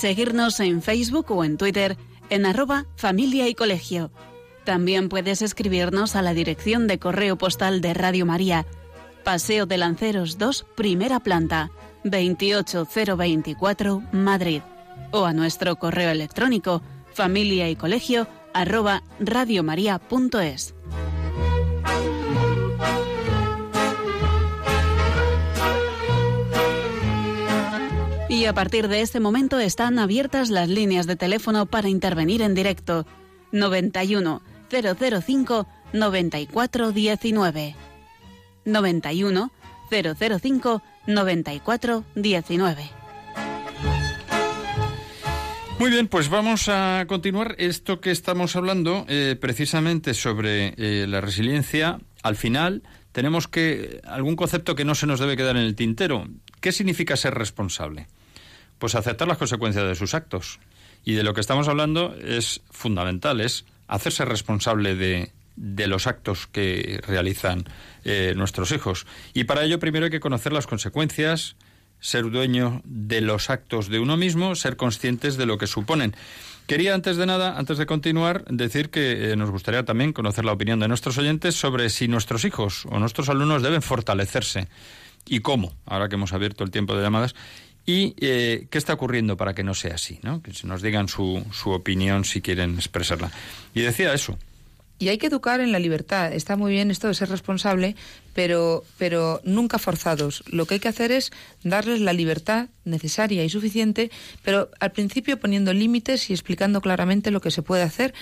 seguirnos en Facebook o en Twitter en arroba familia y colegio. También puedes escribirnos a la dirección de correo postal de Radio María, Paseo de Lanceros 2, primera planta, 28024, Madrid, o a nuestro correo electrónico familia y colegio arroba radiomaria.es. Y a partir de este momento están abiertas las líneas de teléfono para intervenir en directo. 91 005 94 19. 91 005 94 19. Muy bien, pues vamos a continuar esto que estamos hablando eh, precisamente sobre eh, la resiliencia. Al final tenemos que algún concepto que no se nos debe quedar en el tintero. ¿Qué significa ser responsable? Pues aceptar las consecuencias de sus actos. Y de lo que estamos hablando es fundamental, es hacerse responsable de, de los actos que realizan eh, nuestros hijos. Y para ello primero hay que conocer las consecuencias, ser dueño de los actos de uno mismo, ser conscientes de lo que suponen. Quería antes de nada, antes de continuar, decir que eh, nos gustaría también conocer la opinión de nuestros oyentes sobre si nuestros hijos o nuestros alumnos deben fortalecerse y cómo, ahora que hemos abierto el tiempo de llamadas, y eh, qué está ocurriendo para que no sea así, ¿no? Que nos digan su, su opinión si quieren expresarla. Y decía eso. Y hay que educar en la libertad. Está muy bien esto de ser responsable, pero, pero nunca forzados. Lo que hay que hacer es darles la libertad necesaria y suficiente, pero al principio poniendo límites y explicando claramente lo que se puede hacer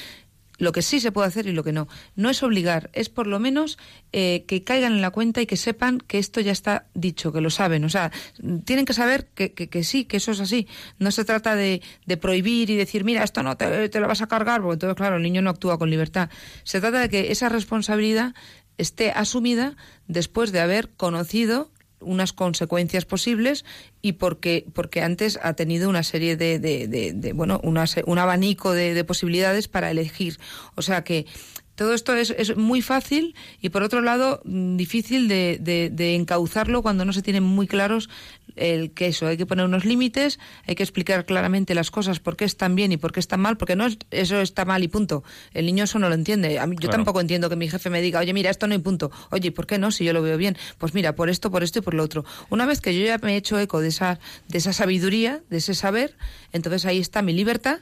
lo que sí se puede hacer y lo que no. No es obligar, es por lo menos eh, que caigan en la cuenta y que sepan que esto ya está dicho, que lo saben. O sea, tienen que saber que, que, sí, que eso es así. No se trata de, de prohibir y decir, mira, esto no te, te, lo vas a cargar, porque entonces, claro, el niño no actúa con libertad. Se trata de que esa responsabilidad esté asumida después de haber conocido unas consecuencias posibles y porque porque antes ha tenido una serie de, de, de, bueno un abanico de, posibilidades para elegir. O sea que todo esto es, es, muy fácil y por otro lado mm, difícil de, de, encauzarlo cuando no se tienen muy claros el que eso, hay que poner unos límites, hay que explicar claramente las cosas, por qué están bien y por qué están mal, porque no es, eso está mal y punto. El niño eso no lo entiende. A mí, Yo tampoco entiendo que mi jefe me diga, oye, mira, esto no hay punto. Oye, ¿por qué no? Si yo lo veo bien. Pues mira, por esto, por esto y por lo otro. Una vez que yo ya me he hecho eco de esa, de esa sabiduría, de ese saber, entonces ahí está mi libertad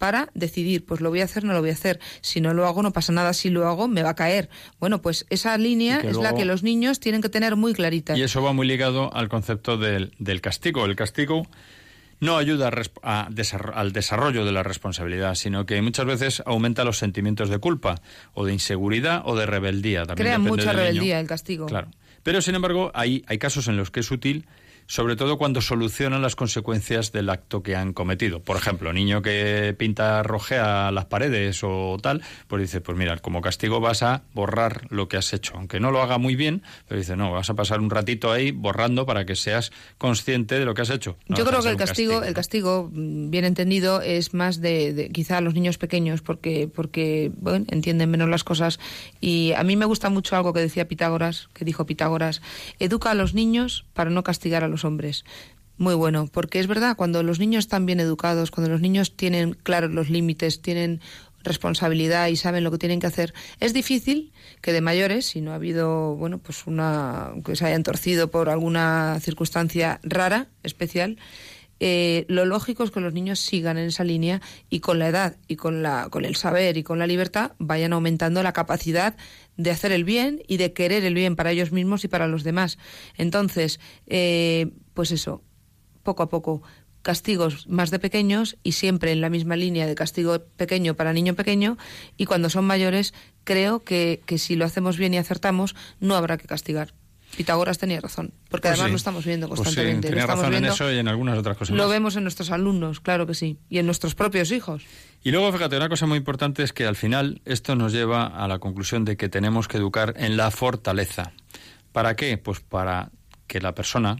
para decidir, pues lo voy a hacer, no lo voy a hacer. Si no lo hago, no pasa nada. Si lo hago, me va a caer. Bueno, pues esa línea es la que los niños tienen que tener muy clarita. Y eso va muy ligado al concepto del, del castigo. El castigo no ayuda a, al desarrollo de la responsabilidad, sino que muchas veces aumenta los sentimientos de culpa o de inseguridad o de rebeldía. También Crea mucha rebeldía el castigo. Claro. Pero, sin embargo, hay, hay casos en los que es útil sobre todo cuando solucionan las consecuencias del acto que han cometido. Por ejemplo, niño que pinta rojea las paredes o tal, pues dice, pues mira, como castigo vas a borrar lo que has hecho, aunque no lo haga muy bien, pero dice, no, vas a pasar un ratito ahí borrando para que seas consciente de lo que has hecho. Yo creo que el castigo, el castigo, mm, bien entendido, es más de, quizá a los niños pequeños, porque, porque bueno, entienden menos las cosas. Y a mí me gusta mucho algo que decía Pitágoras, que dijo Pitágoras, educa a los niños para no castigar a los hombres. Muy bueno, porque es verdad, cuando los niños están bien educados, cuando los niños tienen claros los límites, tienen responsabilidad y saben lo que tienen que hacer, es difícil que de mayores, si no ha habido, bueno, pues una que se hayan torcido por alguna circunstancia rara, especial, eh, lo lógico es que los niños sigan en esa línea y con la edad y con, la, con el saber y con la libertad vayan aumentando la capacidad de hacer el bien y de querer el bien para ellos mismos y para los demás. Entonces, eh, pues eso, poco a poco, castigos más de pequeños y siempre en la misma línea de castigo pequeño para niño pequeño y cuando son mayores creo que, que si lo hacemos bien y acertamos no habrá que castigar. Pitágoras tenía razón, porque pues además lo estamos viendo pues constantemente. tenía razón en eso y en algunas otras cosas. Lo vemos en nuestros alumnos, claro que sí, y en nuestros propios hijos. Y luego, fíjate, una cosa muy importante es que al final esto nos lleva a la conclusión de que tenemos que educar en la fortaleza. ¿Para qué? Pues para que la persona,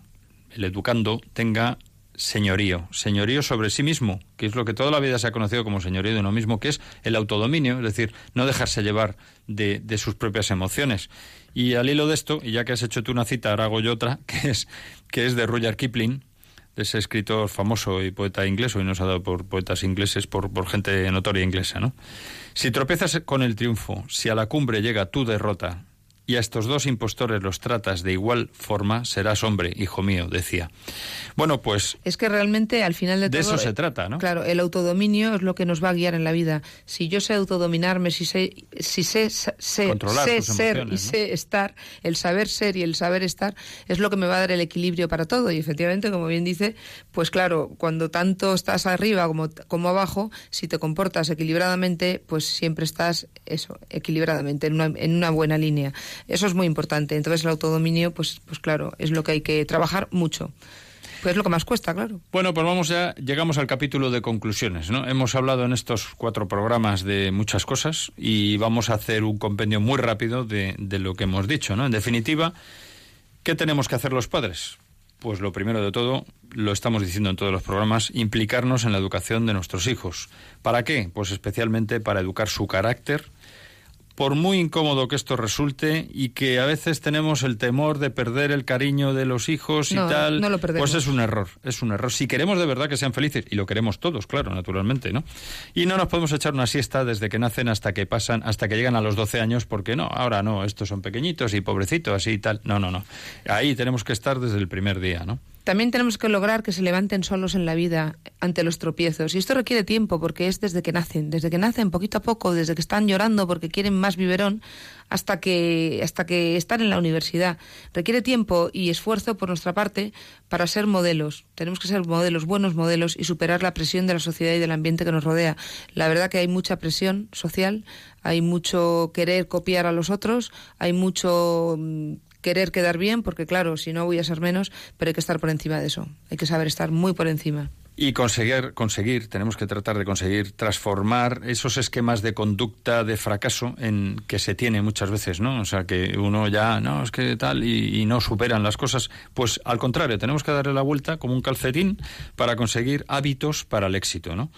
el educando, tenga señorío, señorío sobre sí mismo, que es lo que toda la vida se ha conocido como señorío de uno mismo, que es el autodominio, es decir, no dejarse llevar de, de sus propias emociones. Y al hilo de esto, y ya que has hecho tú una cita, ahora hago yo otra, que es, que es de Rudyard Kipling, de ese escritor famoso y poeta inglés, hoy nos ha dado por poetas ingleses, por, por gente notoria inglesa, ¿no? Si tropiezas con el triunfo, si a la cumbre llega tu derrota, y a estos dos impostores los tratas de igual forma, serás hombre, hijo mío, decía. Bueno, pues... Es que realmente al final de, de todo... eso se trata, ¿no? Claro, el autodominio es lo que nos va a guiar en la vida. Si yo sé autodominarme, si sé, si sé, sé, Controlar sé ser y sé estar, el saber ser y el saber estar es lo que me va a dar el equilibrio para todo. Y efectivamente, como bien dice, pues claro, cuando tanto estás arriba como, como abajo, si te comportas equilibradamente, pues siempre estás, eso, equilibradamente, en una, en una buena línea. Eso es muy importante. Entonces el autodominio, pues, pues claro, es lo que hay que trabajar mucho. Pues es lo que más cuesta, claro. Bueno, pues vamos ya, llegamos al capítulo de conclusiones, ¿no? Hemos hablado en estos cuatro programas de muchas cosas y vamos a hacer un compendio muy rápido de, de lo que hemos dicho, ¿no? En definitiva, ¿qué tenemos que hacer los padres? Pues lo primero de todo, lo estamos diciendo en todos los programas, implicarnos en la educación de nuestros hijos. ¿Para qué? Pues especialmente para educar su carácter, por muy incómodo que esto resulte y que a veces tenemos el temor de perder el cariño de los hijos y No, tal, no lo pues es un error, es un error. Si queremos de verdad que sean felices, y lo queremos todos, claro, naturalmente, ¿no? Y no nos podemos echar una siesta desde que nacen hasta que pasan, hasta que llegan a los 12 años, porque no, ahora no, estos son pequeñitos y pobrecitos, así y tal. No, no, no. Ahí tenemos que estar desde el primer día, ¿no? También tenemos que lograr que se levanten solos en la vida ante los tropiezos. Y esto requiere tiempo porque es desde que nacen, desde que nacen poquito a poco, desde que están llorando porque quieren más biberón, hasta que, hasta que están en la universidad. Requiere tiempo y esfuerzo por nuestra parte para ser modelos. Tenemos que ser modelos, buenos modelos y superar la presión de la sociedad y del ambiente que nos rodea. La verdad que hay mucha presión social, hay mucho querer copiar a los otros, hay mucho mm, querer quedar bien, porque claro, si no voy a ser menos, pero hay que estar por encima de eso. Hay que saber estar muy por encima. Y conseguir, conseguir, tenemos que tratar de conseguir transformar esos esquemas de conducta de fracaso en que se tiene muchas veces, ¿no? O sea, que uno ya, no, es que tal, y, y no superan las cosas. Pues al contrario, tenemos que darle la vuelta como un calcetín para conseguir hábitos para el éxito, ¿no?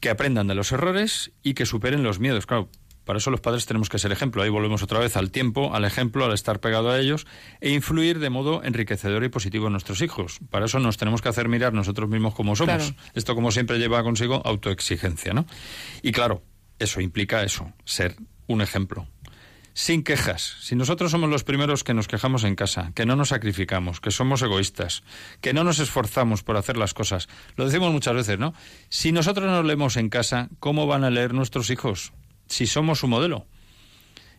Que aprendan de los errores y que superen los miedos. Claro, para eso los padres tenemos que ser ejemplo. Ahí volvemos otra vez al tiempo, al ejemplo, al estar pegado a ellos e influir de modo enriquecedor y positivo en nuestros hijos. Para eso nos tenemos que hacer mirar nosotros mismos como somos. Claro. Esto, como siempre, lleva consigo autoexigencia, ¿no? Y claro, eso implica eso, ser un ejemplo. Sin quejas. Si nosotros somos los primeros que nos quejamos en casa, que no nos sacrificamos, que somos egoístas, que no nos esforzamos por hacer las cosas, lo decimos muchas veces, ¿no? Si nosotros no leemos en casa, ¿cómo van a leer nuestros hijos? Si somos su modelo.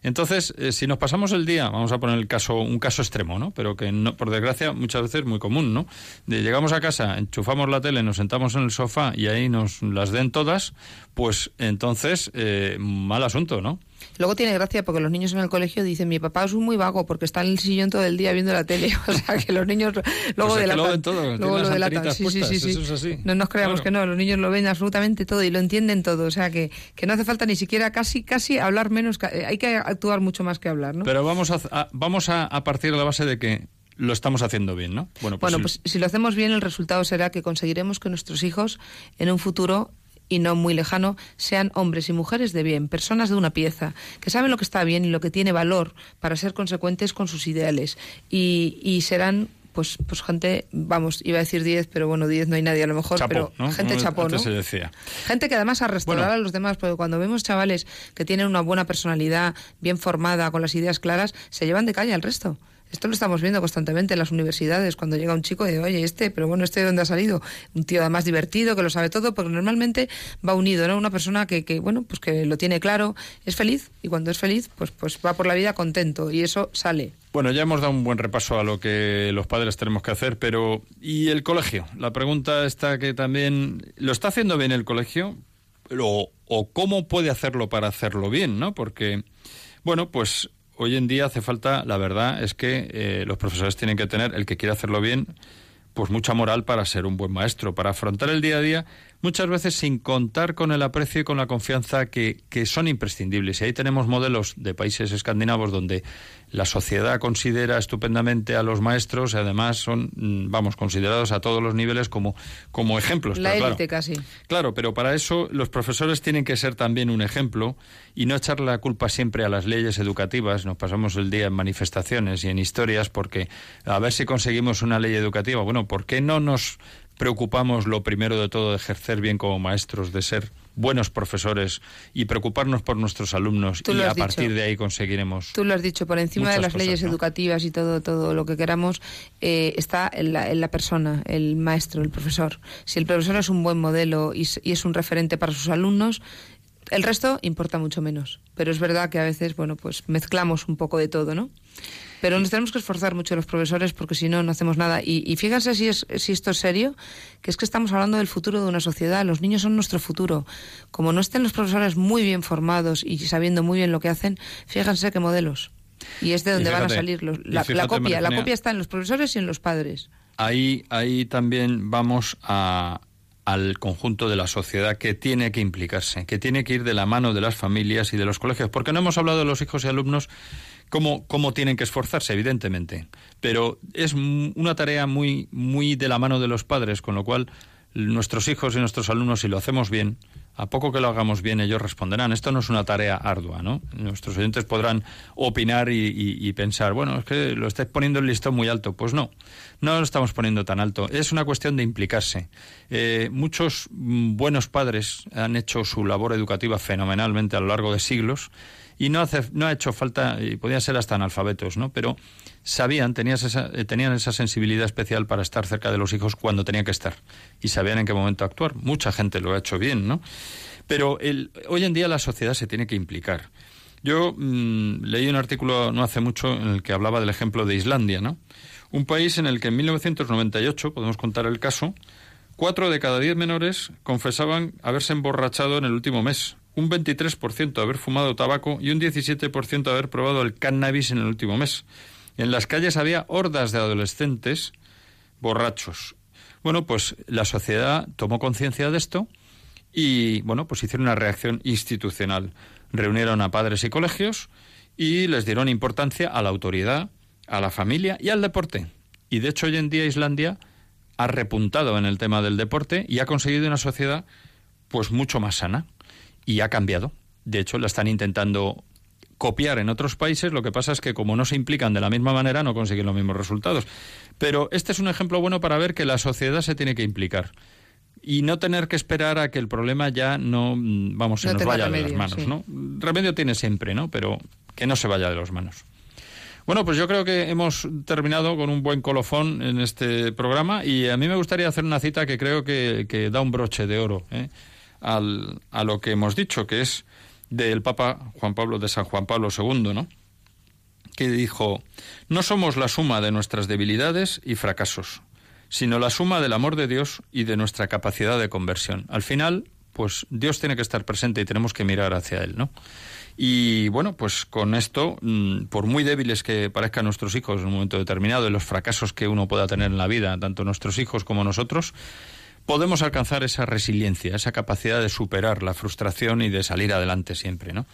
Entonces, eh, si nos pasamos el día, vamos a poner el caso, un caso extremo, ¿no? Pero que no, por desgracia muchas veces muy común, ¿no? De llegamos a casa, enchufamos la tele, nos sentamos en el sofá y ahí nos las den todas, pues entonces eh, mal asunto, ¿no? Luego tiene gracia porque los niños en el colegio dicen, mi papá es un muy vago porque está en el sillón todo el día viendo la tele. O sea, que los niños luego Pues delatan. lo ven todo, luego lo delatan. Sí, sí, sí. No nos creamos Claro. que no, los niños lo ven absolutamente todo y lo entienden todo. O sea, que, que no hace falta ni siquiera casi casi hablar menos. eh, Hay que actuar mucho más que hablar, ¿no? Pero vamos a, a- vamos a, a partir de la base de que lo estamos haciendo bien, ¿no? Bueno, pues, Bueno, pues si lo hacemos bien, el resultado será que conseguiremos que nuestros hijos, en un futuro y no muy lejano, sean hombres y mujeres de bien, personas de una pieza, que saben lo que está bien y lo que tiene valor para ser consecuentes con sus ideales. Y, y serán, pues, pues gente, vamos, iba a decir 10, pero bueno, 10 no hay nadie a lo mejor, pero ¿no? gente Como chapó, ¿no? antes se decía. Gente que además arrastrará Bueno. a los demás, porque cuando vemos chavales que tienen una buena personalidad, bien formada, con las ideas claras, se llevan de calle al resto. Esto lo estamos viendo constantemente en las universidades, cuando llega un chico y oye, este, pero bueno, este de dónde ha salido, un tío además divertido, que lo sabe todo, porque normalmente va unido, ¿no? Una persona que, que, bueno, pues que lo tiene claro, es feliz, y cuando es feliz, pues, pues va por la vida contento, y eso sale. Bueno, ya hemos dado un buen repaso a lo que los padres tenemos que hacer, pero ¿y el colegio? La pregunta está que también lo está haciendo bien el colegio, o, o cómo puede hacerlo para hacerlo bien, ¿no? Porque, bueno, pues hoy en día hace falta, la verdad es que eh, los profesores tienen que tener, el que quiera hacerlo bien, pues mucha moral para ser un buen maestro, para afrontar el día a día, muchas veces sin contar con el aprecio y con la confianza que, que son imprescindibles. Y ahí tenemos modelos de países escandinavos donde la sociedad considera estupendamente a los maestros y además son, mm, vamos, considerados a todos los niveles como, como ejemplos. La élite claro, casi. Claro, pero para eso los profesores tienen que ser también un ejemplo y no echar la culpa siempre a las leyes educativas. Nos pasamos el día en manifestaciones y en historias porque a ver si conseguimos una ley educativa. Bueno, ¿por qué no nos preocupamos lo primero de todo de ejercer bien como maestros, de ser buenos profesores y preocuparnos por nuestros alumnos y a dicho. partir de ahí conseguiremos Tú lo has dicho, por encima de las cosas, leyes ¿no? educativas y todo, todo lo que queramos, eh, está en la, en la persona, el maestro, el profesor. Si el profesor es un buen modelo y, y es un referente para sus alumnos, el resto importa mucho menos. Pero es verdad que a veces, bueno, pues mezclamos un poco de todo, ¿no? Pero nos tenemos que esforzar mucho los profesores porque si no, no hacemos nada. Y, y fíjense si, es, si esto es serio, que es que estamos hablando del futuro de una sociedad. Los niños son nuestro futuro. Como no estén los profesores muy bien formados y sabiendo muy bien lo que hacen, fíjense qué modelos. Y es de donde van a salir los, la, copia. La copia está en los profesores y en los padres. ahí, ahí también vamos a, al conjunto de la sociedad que tiene que implicarse, que tiene que ir de la mano de las familias y de los colegios, porque no hemos hablado de los hijos y alumnos cómo, cómo tienen que esforzarse, evidentemente, pero es una tarea muy, muy de la mano de los padres, con lo cual nuestros hijos y nuestros alumnos, si lo hacemos bien, a poco que lo hagamos bien, ellos responderán. Esto no es una tarea ardua, ¿no? Nuestros oyentes podrán opinar y, y- y pensar, bueno, es que lo estáis poniendo el listón muy alto. Pues no, no lo estamos poniendo tan alto. Es una cuestión de implicarse. Eh, muchos mm, buenos padres han hecho su labor educativa fenomenalmente a lo largo de siglos y no, hace, no ha hecho falta, y podían ser hasta analfabetos, ¿no? Pero sabían, tenías esa, eh, tenían esa sensibilidad especial para estar cerca de los hijos cuando tenían que estar y sabían en qué momento actuar. Mucha gente lo ha hecho bien, ¿no? Pero el, hoy en día la sociedad se tiene que implicar. Yo mm, leí un artículo no hace mucho en el que hablaba del ejemplo de Islandia, ¿no? Un país en el que en 1998, podemos contar el caso, cuatro de cada diez menores confesaban haberse emborrachado en el último mes, un 23% haber fumado tabaco y un 17% haber probado el cannabis en el último mes. En las calles había hordas de adolescentes borrachos. Bueno, pues la sociedad tomó conciencia de esto y, bueno, pues hicieron una reacción institucional. Reunieron a padres y colegios y les dieron importancia a la autoridad, a la familia y al deporte. Y de hecho hoy en día Islandia ha repuntado en el tema del deporte y ha conseguido una sociedad pues mucho más sana y ha cambiado. De hecho, la están intentando copiar en otros países, lo que pasa es que como no se implican de la misma manera no consiguen los mismos resultados. Pero este es un ejemplo bueno para ver que la sociedad se tiene que implicar y no tener que esperar a que el problema ya no, mm, vamos, se No nos vaya de las manos, sí. ¿no? Remedio tiene siempre, ¿no? Pero que no se vaya de las manos. Bueno, pues yo creo que hemos terminado con un buen colofón en este programa y a mí me gustaría hacer una cita que creo que, que da un broche de oro ¿eh? Al, a lo que hemos dicho, que es del Papa Juan Pablo de San Juan Pablo II, ¿no? que dijo, no somos la suma de nuestras debilidades y fracasos, sino la suma del amor de Dios y de nuestra capacidad de conversión. Al final, pues Dios tiene que estar presente y tenemos que mirar hacia Él, ¿no? Y bueno, pues con esto, mm, por muy débiles que parezcan nuestros hijos en un momento determinado y los fracasos que uno pueda tener en la vida, tanto nuestros hijos como nosotros, podemos alcanzar esa resiliencia, esa capacidad de superar la frustración y de salir adelante siempre, ¿no?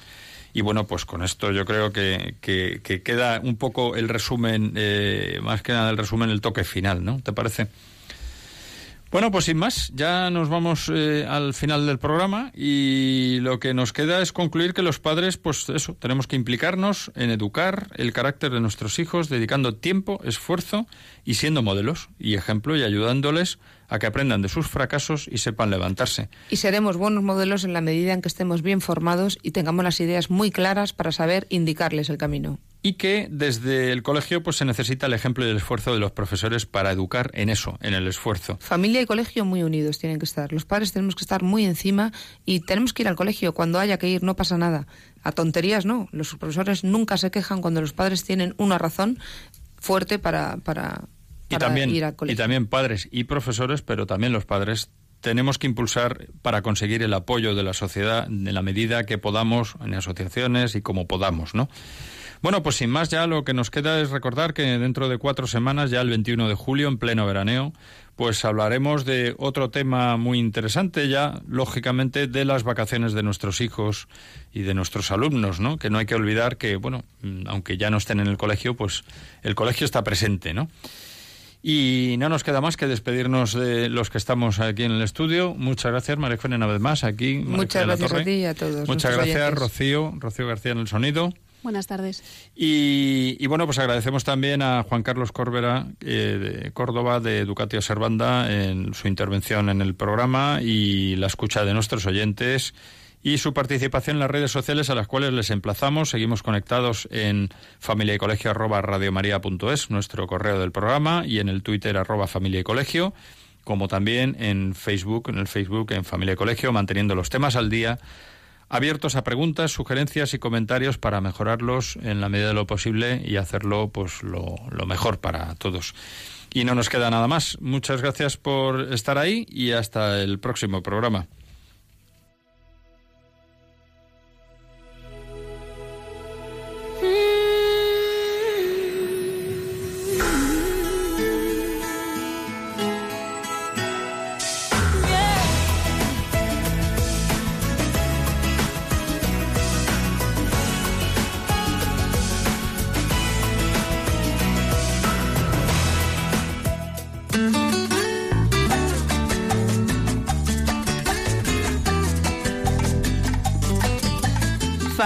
Y bueno, pues con esto yo creo que, que- que queda un poco el resumen, eh, más que nada el resumen, el toque final, ¿no? ¿Te parece? Bueno, pues sin más, ya nos vamos eh, al final del programa y lo que nos queda es concluir que los padres, pues eso, tenemos que implicarnos en educar el carácter de nuestros hijos, dedicando tiempo, esfuerzo y siendo modelos y ejemplo y ayudándoles a que aprendan de sus fracasos y sepan levantarse. Y seremos buenos modelos en la medida en que estemos bien formados y tengamos las ideas muy claras para saber indicarles el camino. y que desde el colegio pues se necesita el ejemplo y el esfuerzo de los profesores para educar en eso, en el esfuerzo. Familia y colegio muy unidos tienen que estar. Los padres tenemos que estar muy encima y tenemos que ir al colegio. Cuando haya que ir no pasa nada. A tonterías no. Los profesores nunca se quejan cuando los padres tienen una razón fuerte para, para, Y para también, ir al y también padres y profesores, pero también los padres tenemos que impulsar para conseguir el apoyo de la sociedad en la medida que podamos, en asociaciones y como podamos, ¿no? Bueno, pues sin más ya lo que nos queda es recordar que dentro de cuatro semanas, ya el 21 de julio, en pleno veraneo, pues hablaremos de otro tema muy interesante ya, lógicamente, de las vacaciones de nuestros hijos y de nuestros alumnos, ¿no? Que no hay que olvidar que, bueno, mm, aunque ya no estén en el colegio, pues el colegio está presente, ¿no? Y no nos queda más que despedirnos de los que estamos aquí en el estudio. Muchas gracias, María una vez más aquí. Muchas gracias a ti y a todos. Muchas gracias, Rocío, Rocío García en el sonido. Buenas tardes. Y, bueno, pues agradecemos también a Juan Carlos Corbera eh, de Córdoba, de Educatio Servanda, en su intervención en el programa y la escucha de nuestros oyentes y su participación en las redes sociales a las cuales les emplazamos. Seguimos conectados en familia y colegio arroba nuestro correo del programa, y en el Twitter arroba familia y colegio, como también en Facebook, en el Facebook en familia y colegio, manteniendo los temas al día, abiertos a preguntas, sugerencias y comentarios para mejorarlos en la medida de lo posible y hacerlo pues lo, lo mejor para todos. Y no nos queda nada más. Muchas gracias por estar ahí y hasta el próximo programa.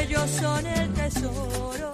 ellos son el tesoro.